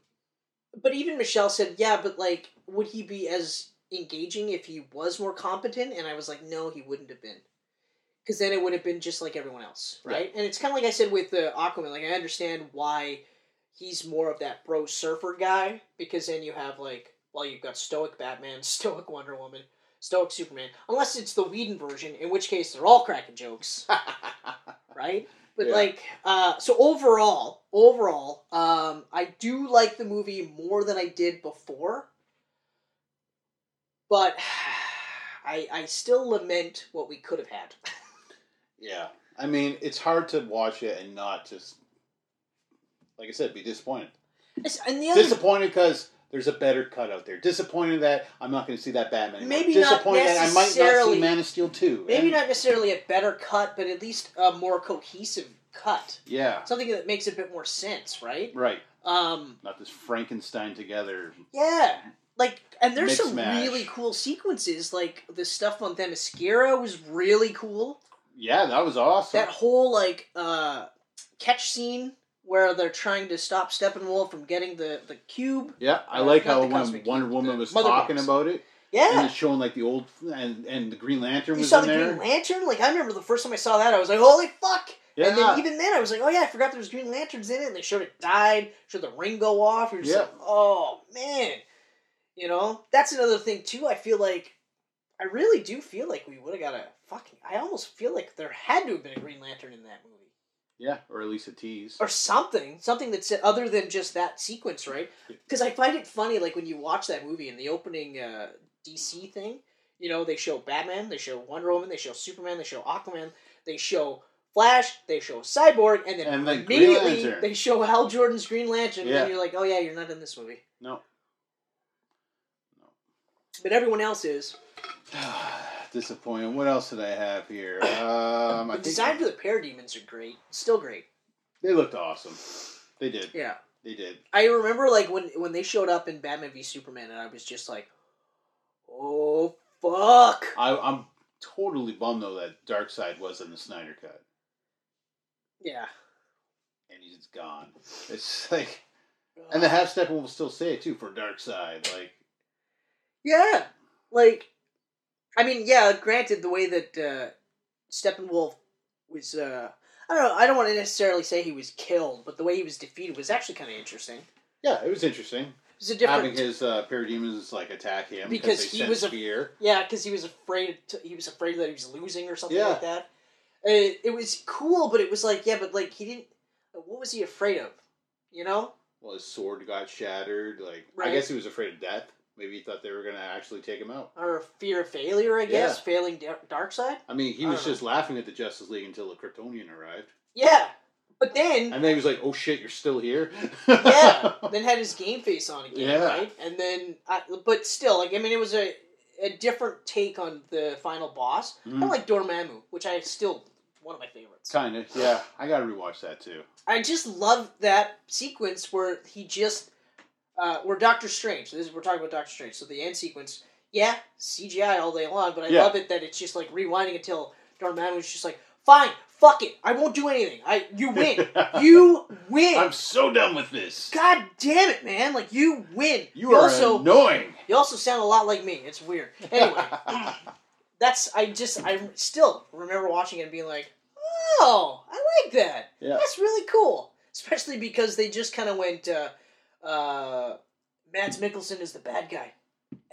Speaker 1: but even Michelle said, "Yeah, but like, would he be as engaging if he was more competent?" And I was like, "No, he wouldn't have been." Because then it would have been just like everyone else, right? And it's kind of like I said with the Aquaman. Like I understand why he's more of that bro surfer guy because then you have like, well, you've got stoic Batman, stoic Wonder Woman, stoic Superman. Unless it's the Whedon version, in which case they're all cracking jokes right? But
Speaker 2: Yeah.
Speaker 1: like, uh, so overall, overall, um, I do like the movie more than I did before. But I I still lament what we could have had.
Speaker 2: yeah. I mean, it's hard to watch it and not just, like I said, be disappointed.
Speaker 1: It's- and the other
Speaker 2: Disappointed because there's a better cut out there. Disappointed that I'm not going to see that Batman. Anymore.
Speaker 1: Maybe not
Speaker 2: that I might not see Man of Steel two.
Speaker 1: maybe
Speaker 2: And-
Speaker 1: not necessarily a better cut, but at least a more cohesive cut.
Speaker 2: Yeah.
Speaker 1: Something that makes a bit more sense, right?
Speaker 2: Right.
Speaker 1: Um,
Speaker 2: Not this Frankenstein together.
Speaker 1: yeah. Like, and there's some
Speaker 2: mash.
Speaker 1: really cool sequences. Like the stuff on Themyscira was really cool.
Speaker 2: Yeah, that was awesome.
Speaker 1: that whole like uh catch scene where they're trying to stop Steppenwolf from getting the the cube.
Speaker 2: yeah, I
Speaker 1: uh,
Speaker 2: like how when Wonder
Speaker 1: Cube,
Speaker 2: Woman was talking
Speaker 1: Box.
Speaker 2: about it,
Speaker 1: Yeah, and
Speaker 2: it's showing like the old and and the Green Lantern
Speaker 1: You saw the
Speaker 2: there.
Speaker 1: Green Lantern? Like I remember the first time I saw that, I was like, "Holy fuck!"
Speaker 2: yeah,
Speaker 1: And then even then, I was like, "Oh yeah, I forgot there was Green Lanterns in it." And they showed it died, showed the ring go off. You're just
Speaker 2: Yeah.
Speaker 1: like, "Oh man," you know. That's another thing too. I feel like, I really do feel like we would have got a fucking. I almost feel like there had to have been a Green Lantern in that movie.
Speaker 2: Yeah, or at least a tease.
Speaker 1: or something, something that's other than just that sequence, right? Because I find it funny, like when you watch that movie in the opening uh, DC thing, you know, they show Batman, they show Wonder Woman, they show Superman, they show Aquaman, they show Flash, they show Cyborg, and then
Speaker 2: And then
Speaker 1: immediately they show Hal Jordan's Green Lantern, and
Speaker 2: Yeah.
Speaker 1: then you're like, oh yeah, you're not in this movie,
Speaker 2: No.
Speaker 1: But everyone else is.
Speaker 2: Disappointing. What else did I have here? Um, I
Speaker 1: The design for the parademons are great, still great.
Speaker 2: they looked awesome. They did.
Speaker 1: Yeah.
Speaker 2: They did.
Speaker 1: I remember like when when they showed up in Batman v Superman, and I was just like, "Oh fuck!"
Speaker 2: I, I'm totally bummed though that Darkseid was in the Snyder cut,
Speaker 1: Yeah,
Speaker 2: and he's gone. It's like, and the half step will still say it too for Darkseid. Like,
Speaker 1: yeah, like, I mean, yeah. Granted, the way that uh, Steppenwolf was, uh, I don't know. I don't want to necessarily say he was killed, but the way he was defeated was actually kind of interesting.
Speaker 2: yeah, it was interesting
Speaker 1: It was a different,
Speaker 2: having his uh, parademons like attack him
Speaker 1: Because he was a-
Speaker 2: fear.
Speaker 1: yeah, because he was afraid. To, he was afraid that he was losing or something
Speaker 2: Yeah.
Speaker 1: like that. It, it was cool, but it was like, yeah, but like he didn't. What was he afraid of? You know?
Speaker 2: Well, his sword got shattered. Like,
Speaker 1: Right.
Speaker 2: I guess he was afraid of death. Maybe he thought they were gonna actually take him out.
Speaker 1: or fear of failure, I guess,
Speaker 2: Yeah.
Speaker 1: failing Darkseid.
Speaker 2: I mean, he
Speaker 1: I
Speaker 2: was
Speaker 1: don't know.
Speaker 2: just laughing at the Justice League until the Kryptonian arrived,
Speaker 1: Yeah, but then
Speaker 2: and then he was like, "Oh shit, you're still here."
Speaker 1: yeah, then had his game face on again,
Speaker 2: Yeah.
Speaker 1: right? And then, I, but still, like I mean, it was a a different take on the final boss.
Speaker 2: Mhm.
Speaker 1: Kind of like Dormammu, which I still one of my favorites.
Speaker 2: Kind of, yeah. I gotta rewatch that too.
Speaker 1: I just love that sequence where he just uh, where Doctor Strange. So this is we're talking about Doctor Strange. So the end sequence, yeah, CGI all day long, but I
Speaker 2: Yeah.
Speaker 1: love it that it's just like rewinding until Dormammu's just like, fine, fuck it, I won't do anything. I you win, you win.
Speaker 2: I'm so done with this.
Speaker 1: God damn it, man! Like you win.
Speaker 2: You are
Speaker 1: also
Speaker 2: annoying.
Speaker 1: you also sound a lot like me. It's weird. Anyway, that's I just I still remember watching it and being like, oh, I like that.
Speaker 2: Yeah.
Speaker 1: That's really cool. Especially because they just kind of went, uh, uh, Mads Mikkelsen is the bad guy,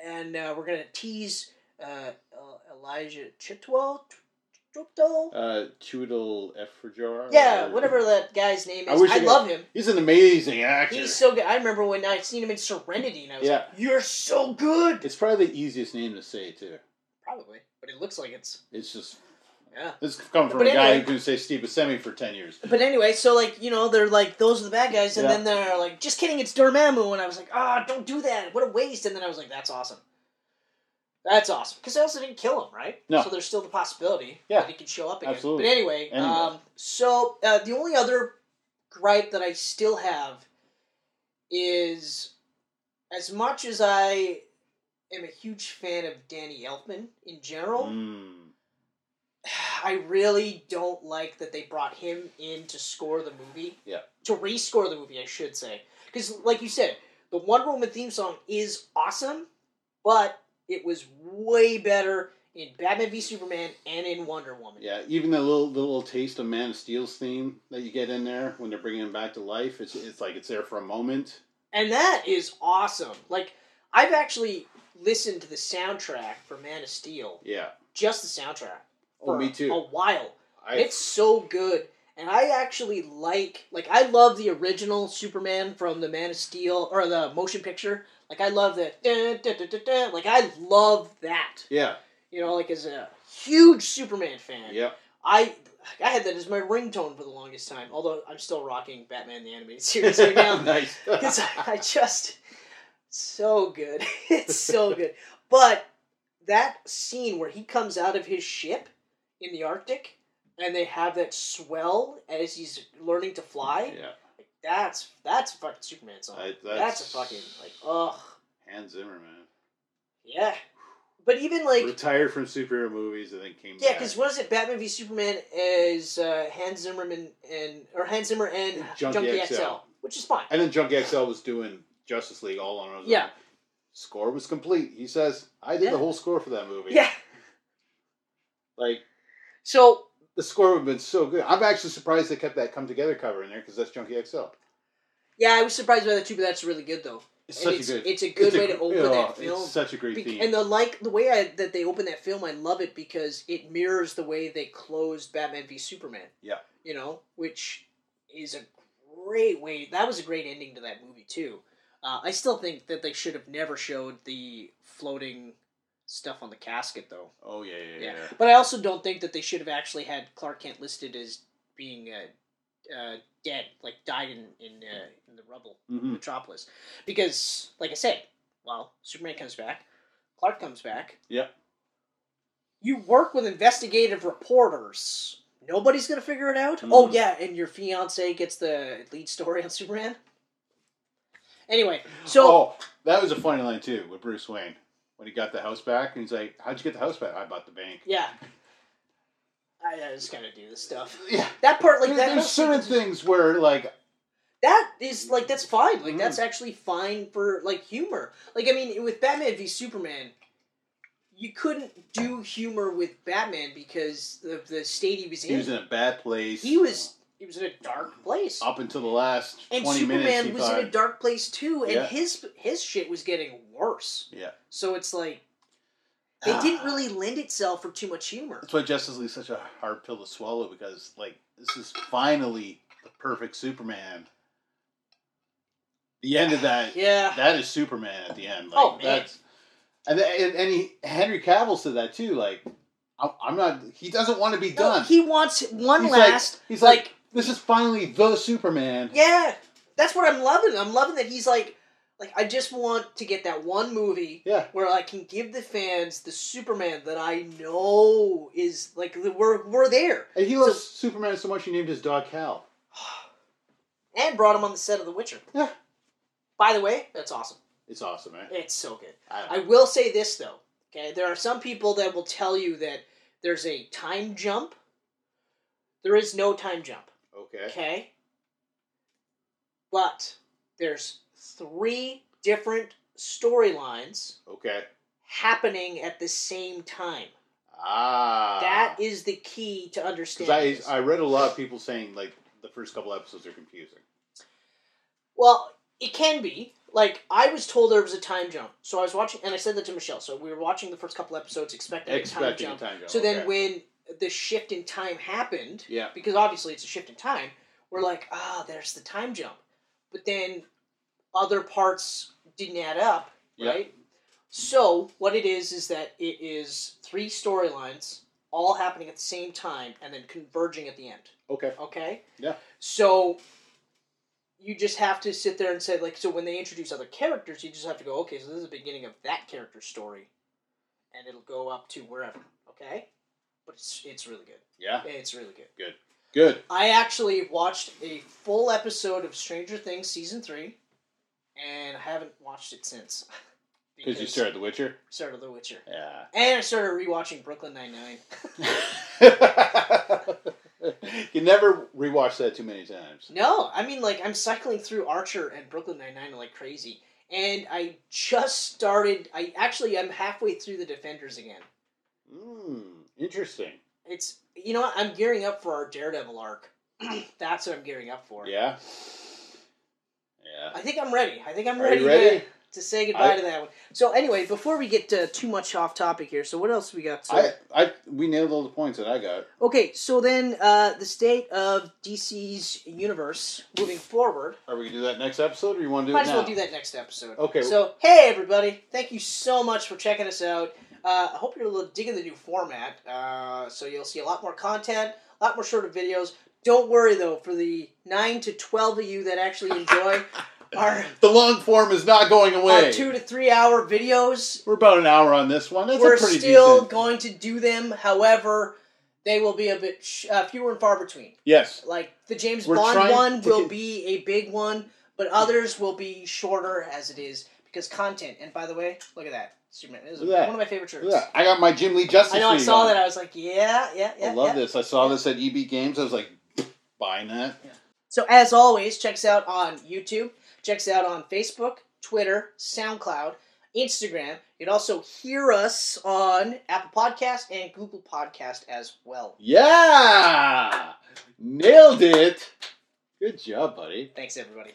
Speaker 1: and uh, we're gonna tease uh, Elijah Chitwell. Chitwell?
Speaker 2: Uh, Chudel Efrajar.
Speaker 1: Yeah,
Speaker 2: or-
Speaker 1: whatever that guy's name is. I,
Speaker 2: I
Speaker 1: love him.
Speaker 2: He's an amazing actor.
Speaker 1: He's so good. I remember when I seen him in Serenity, and I was
Speaker 2: Yeah.
Speaker 1: like, "You're so good."
Speaker 2: It's probably the easiest name to say too.
Speaker 1: Probably, but it looks like it's
Speaker 2: It's just
Speaker 1: yeah.
Speaker 2: this comes from
Speaker 1: But
Speaker 2: a guy who couldn't say Steve Buscemi for ten years.
Speaker 1: But anyway, so like you know, they're like those are the bad guys, and
Speaker 2: Yeah.
Speaker 1: then they're like, just kidding, it's Dormammu, and I was like, ah, don't do that, what a waste. And then I was like, that's awesome. That's awesome because they also didn't kill him, right?
Speaker 2: No.
Speaker 1: So there's still the possibility
Speaker 2: Yeah.
Speaker 1: that he could show up again.
Speaker 2: Absolutely.
Speaker 1: But anyway,
Speaker 2: Anyway.
Speaker 1: um, so uh, the only other gripe that I still have is, as much as I am a huge fan of Danny Elfman in general.
Speaker 2: Mm.
Speaker 1: I really don't like that they brought him in to score the movie.
Speaker 2: Yeah.
Speaker 1: To rescore the movie, I should say. Because, like you said, the Wonder Woman theme song is awesome, but it was way better in Batman v Superman and in Wonder Woman.
Speaker 2: Yeah, even the little the little taste of Man of Steel's theme that you get in there when they're bringing him back to life, it's it's like it's there for a moment.
Speaker 1: And that is awesome. Like, I've actually listened to the soundtrack for Man of Steel,
Speaker 2: Yeah.
Speaker 1: just the soundtrack,
Speaker 2: Oh,
Speaker 1: for
Speaker 2: me too.
Speaker 1: a while.
Speaker 2: I,
Speaker 1: It's so good. And I actually like like I love the original Superman from the Man of Steel or the motion picture. Like I love that. like I love that.
Speaker 2: yeah,
Speaker 1: You know, like as a huge Superman fan.
Speaker 2: yeah.
Speaker 1: I I had that as my ringtone for the longest time. Although I'm still rocking Batman the animated series right now
Speaker 2: nice.
Speaker 1: because I just so good. it's so good. But that scene where he comes out of his ship in the Arctic and they have that swell as he's learning to fly.
Speaker 2: yeah,
Speaker 1: That's that's a fucking Superman song.
Speaker 2: I-
Speaker 1: that's,
Speaker 2: that's-
Speaker 1: a fucking like ugh
Speaker 2: Hans Zimmer, man.
Speaker 1: yeah. But even like
Speaker 2: Retired from superhero movies and then came
Speaker 1: yeah, because what is it? Batman v Superman is uh, Hans Zimmerman and or Hans Zimmer and
Speaker 2: Junkie
Speaker 1: Junkie,
Speaker 2: XL.
Speaker 1: XL, which is fine.
Speaker 2: And then Junkie XL was doing Justice League all on his own.
Speaker 1: Yeah.
Speaker 2: Score was complete. He says, I did
Speaker 1: Yeah.
Speaker 2: the whole score for that movie.
Speaker 1: Yeah.
Speaker 2: Like,
Speaker 1: So
Speaker 2: the score would have been so good. I'm actually surprised they kept that Come Together cover in there because that's Junkie XL.
Speaker 1: yeah, I was surprised by that too, but that's really good though.
Speaker 2: It's
Speaker 1: And
Speaker 2: such
Speaker 1: it's,
Speaker 2: a good.
Speaker 1: it's a good
Speaker 2: it's a
Speaker 1: way to open
Speaker 2: oh,
Speaker 1: that film.
Speaker 2: It's such a great theme.
Speaker 1: and the like the way I, that they open that film, I love it because it mirrors the way they closed Batman v Superman.
Speaker 2: Yeah.
Speaker 1: You know, which is a great way. That was a great ending to that movie too. Uh, I still think that they should have never showed the floating stuff on the casket though.
Speaker 2: oh yeah, yeah, yeah.
Speaker 1: Yeah. But I also don't think that they should have actually had Clark Kent listed as being uh, uh, dead, like died in in, uh, in the rubble.
Speaker 2: Mhm.
Speaker 1: Metropolis. Because, like I said, well, Superman comes back, Clark comes back.
Speaker 2: Yep.
Speaker 1: You work with investigative reporters. Nobody's gonna figure it out.
Speaker 2: Mhm.
Speaker 1: Oh yeah, and your fiance gets the lead story on Superman. Anyway, so
Speaker 2: oh, that was a funny line too with Bruce Wayne when he got the house back and he's like, "How'd you get the house back? I bought the bank."
Speaker 1: yeah, I, I just gotta do this stuff.
Speaker 2: Yeah.
Speaker 1: That part, like
Speaker 2: There-
Speaker 1: that,
Speaker 2: there's certain
Speaker 1: sequence-
Speaker 2: things where like
Speaker 1: that is like that's fine. Like
Speaker 2: Mhm.
Speaker 1: that's actually fine for like humor. Like I mean, with Batman v Superman, you couldn't do humor with Batman because of the state he was in.
Speaker 2: he was in a bad place.
Speaker 1: he was he was in a dark place,
Speaker 2: up until the last
Speaker 1: and
Speaker 2: twenty
Speaker 1: Superman
Speaker 2: minutes. He
Speaker 1: was
Speaker 2: thought,
Speaker 1: in a dark place too, and
Speaker 2: Yeah.
Speaker 1: his his shit was getting worse.
Speaker 2: Yeah.
Speaker 1: So it's like ah. it didn't really lend itself for too much humor.
Speaker 2: That's why Justice League's such a hard pill to swallow because like this is finally the perfect Superman. The end of that
Speaker 1: Yeah.
Speaker 2: that is Superman at the end. Like,
Speaker 1: Oh, man.
Speaker 2: That's, and and, and he, Henry Cavill said that too. Like, I'm, I'm not. He doesn't want to be
Speaker 1: No,
Speaker 2: done.
Speaker 1: he wants one
Speaker 2: He's like-
Speaker 1: last
Speaker 2: he's
Speaker 1: like
Speaker 2: like, this is finally the Superman.
Speaker 1: Yeah, that's what I'm loving. I'm loving that he's like, Like I just want to get that one movie
Speaker 2: Yeah.
Speaker 1: where I can give the fans the Superman that I know is like we're we're there,
Speaker 2: And he loves Superman so much he named his dog Kal.
Speaker 1: and brought him on the set of The Witcher.
Speaker 2: Yeah.
Speaker 1: By the way, that's awesome.
Speaker 2: It's awesome, man.
Speaker 1: It's so good.
Speaker 2: I,
Speaker 1: I will say this though. Okay, there are some people that will tell you that there's a time jump. There is no time jump.
Speaker 2: Okay.
Speaker 1: Okay. But there's three different storylines
Speaker 2: Okay.
Speaker 1: happening at the same time.
Speaker 2: Ah.
Speaker 1: That is the key to
Speaker 2: Because
Speaker 1: understanding.
Speaker 2: I, I read a lot of people saying, like, the first couple episodes are confusing.
Speaker 1: Well, it can be. Like I was told there was a time jump, so I was watching, and I said that to Michelle. So we were watching the first couple episodes, expecting,
Speaker 2: Expecting
Speaker 1: a
Speaker 2: a
Speaker 1: time jump.
Speaker 2: time jump.
Speaker 1: So then when the shift in time happened,
Speaker 2: Yeah.
Speaker 1: because obviously it's a shift in time, we're like, ah, there's the time jump. But then other parts didn't add up,
Speaker 2: Yeah.
Speaker 1: right? So what it is is that it is three storylines all happening at the same time and then converging at the end.
Speaker 2: Okay.
Speaker 1: Okay?
Speaker 2: Yeah.
Speaker 1: So you just have to sit there and say like so when they introduce other characters, you just have to go, okay, so this is the beginning of that character's story. And it'll go up to wherever. Okay? But it's it's really good.
Speaker 2: Yeah.
Speaker 1: It's really good.
Speaker 2: Good. Good.
Speaker 1: I actually watched a full episode of Stranger Things season three, and I haven't watched it since.
Speaker 2: Because you started The Witcher?
Speaker 1: started The Witcher,
Speaker 2: Yeah.
Speaker 1: and I started rewatching Brooklyn Nine Nine.
Speaker 2: you never rewatch that too many times.
Speaker 1: no, I mean like I'm cycling through Archer and Brooklyn Nine Nine like crazy, and I just started. I actually I'm halfway through the Defenders again.
Speaker 2: Hmm. Interesting.
Speaker 1: It's you know what I'm gearing up for our Daredevil arc. That's what I'm gearing up for.
Speaker 2: Yeah. Yeah.
Speaker 1: I think I'm ready. I think I'm
Speaker 2: Are
Speaker 1: ready,
Speaker 2: ready?
Speaker 1: To, to say goodbye
Speaker 2: I-
Speaker 1: to that one. So anyway, before we get uh, too much off topic here, so what else we got? So,
Speaker 2: I, I, we nailed all the points that I got.
Speaker 1: okay, so then uh, the state of DC's universe moving forward.
Speaker 2: Are we gonna do that next episode, or you want to do
Speaker 1: Might
Speaker 2: it
Speaker 1: as
Speaker 2: now?
Speaker 1: well do that next episode.
Speaker 2: Okay.
Speaker 1: So hey everybody, thank you so much for checking us out. Uh, I hope you're a little digging the new format. Uh, so you'll see a lot more content, a lot more shorter videos. Don't worry though, for the nine to twelve of you that actually enjoy our
Speaker 2: The long form is not going away.
Speaker 1: our two to three hour videos,
Speaker 2: We're about an hour on this one. That's
Speaker 1: we're still
Speaker 2: decent.
Speaker 1: going to do them. However, they will be a bit sh- uh, fewer and far between.
Speaker 2: Yes.
Speaker 1: Like the James
Speaker 2: We're
Speaker 1: Bond one will
Speaker 2: con-
Speaker 1: be a big one, but others will be shorter as it is because content. And by the way, look at that Superman. This is
Speaker 2: Look at that.
Speaker 1: one of my favorite shirts.
Speaker 2: I got my Jim Lee Justice
Speaker 1: I know. I saw
Speaker 2: on.
Speaker 1: that. I was like, yeah, yeah, yeah.
Speaker 2: I love
Speaker 1: yeah.
Speaker 2: this. I saw this at EB Games. I was like, buying that.
Speaker 1: So as always, check us out on YouTube. Check us out on Facebook, Twitter, SoundCloud, Instagram. You can also hear us on Apple Podcast and Google Podcast as well.
Speaker 2: Yeah! Nailed it! Good job, buddy.
Speaker 1: Thanks, everybody.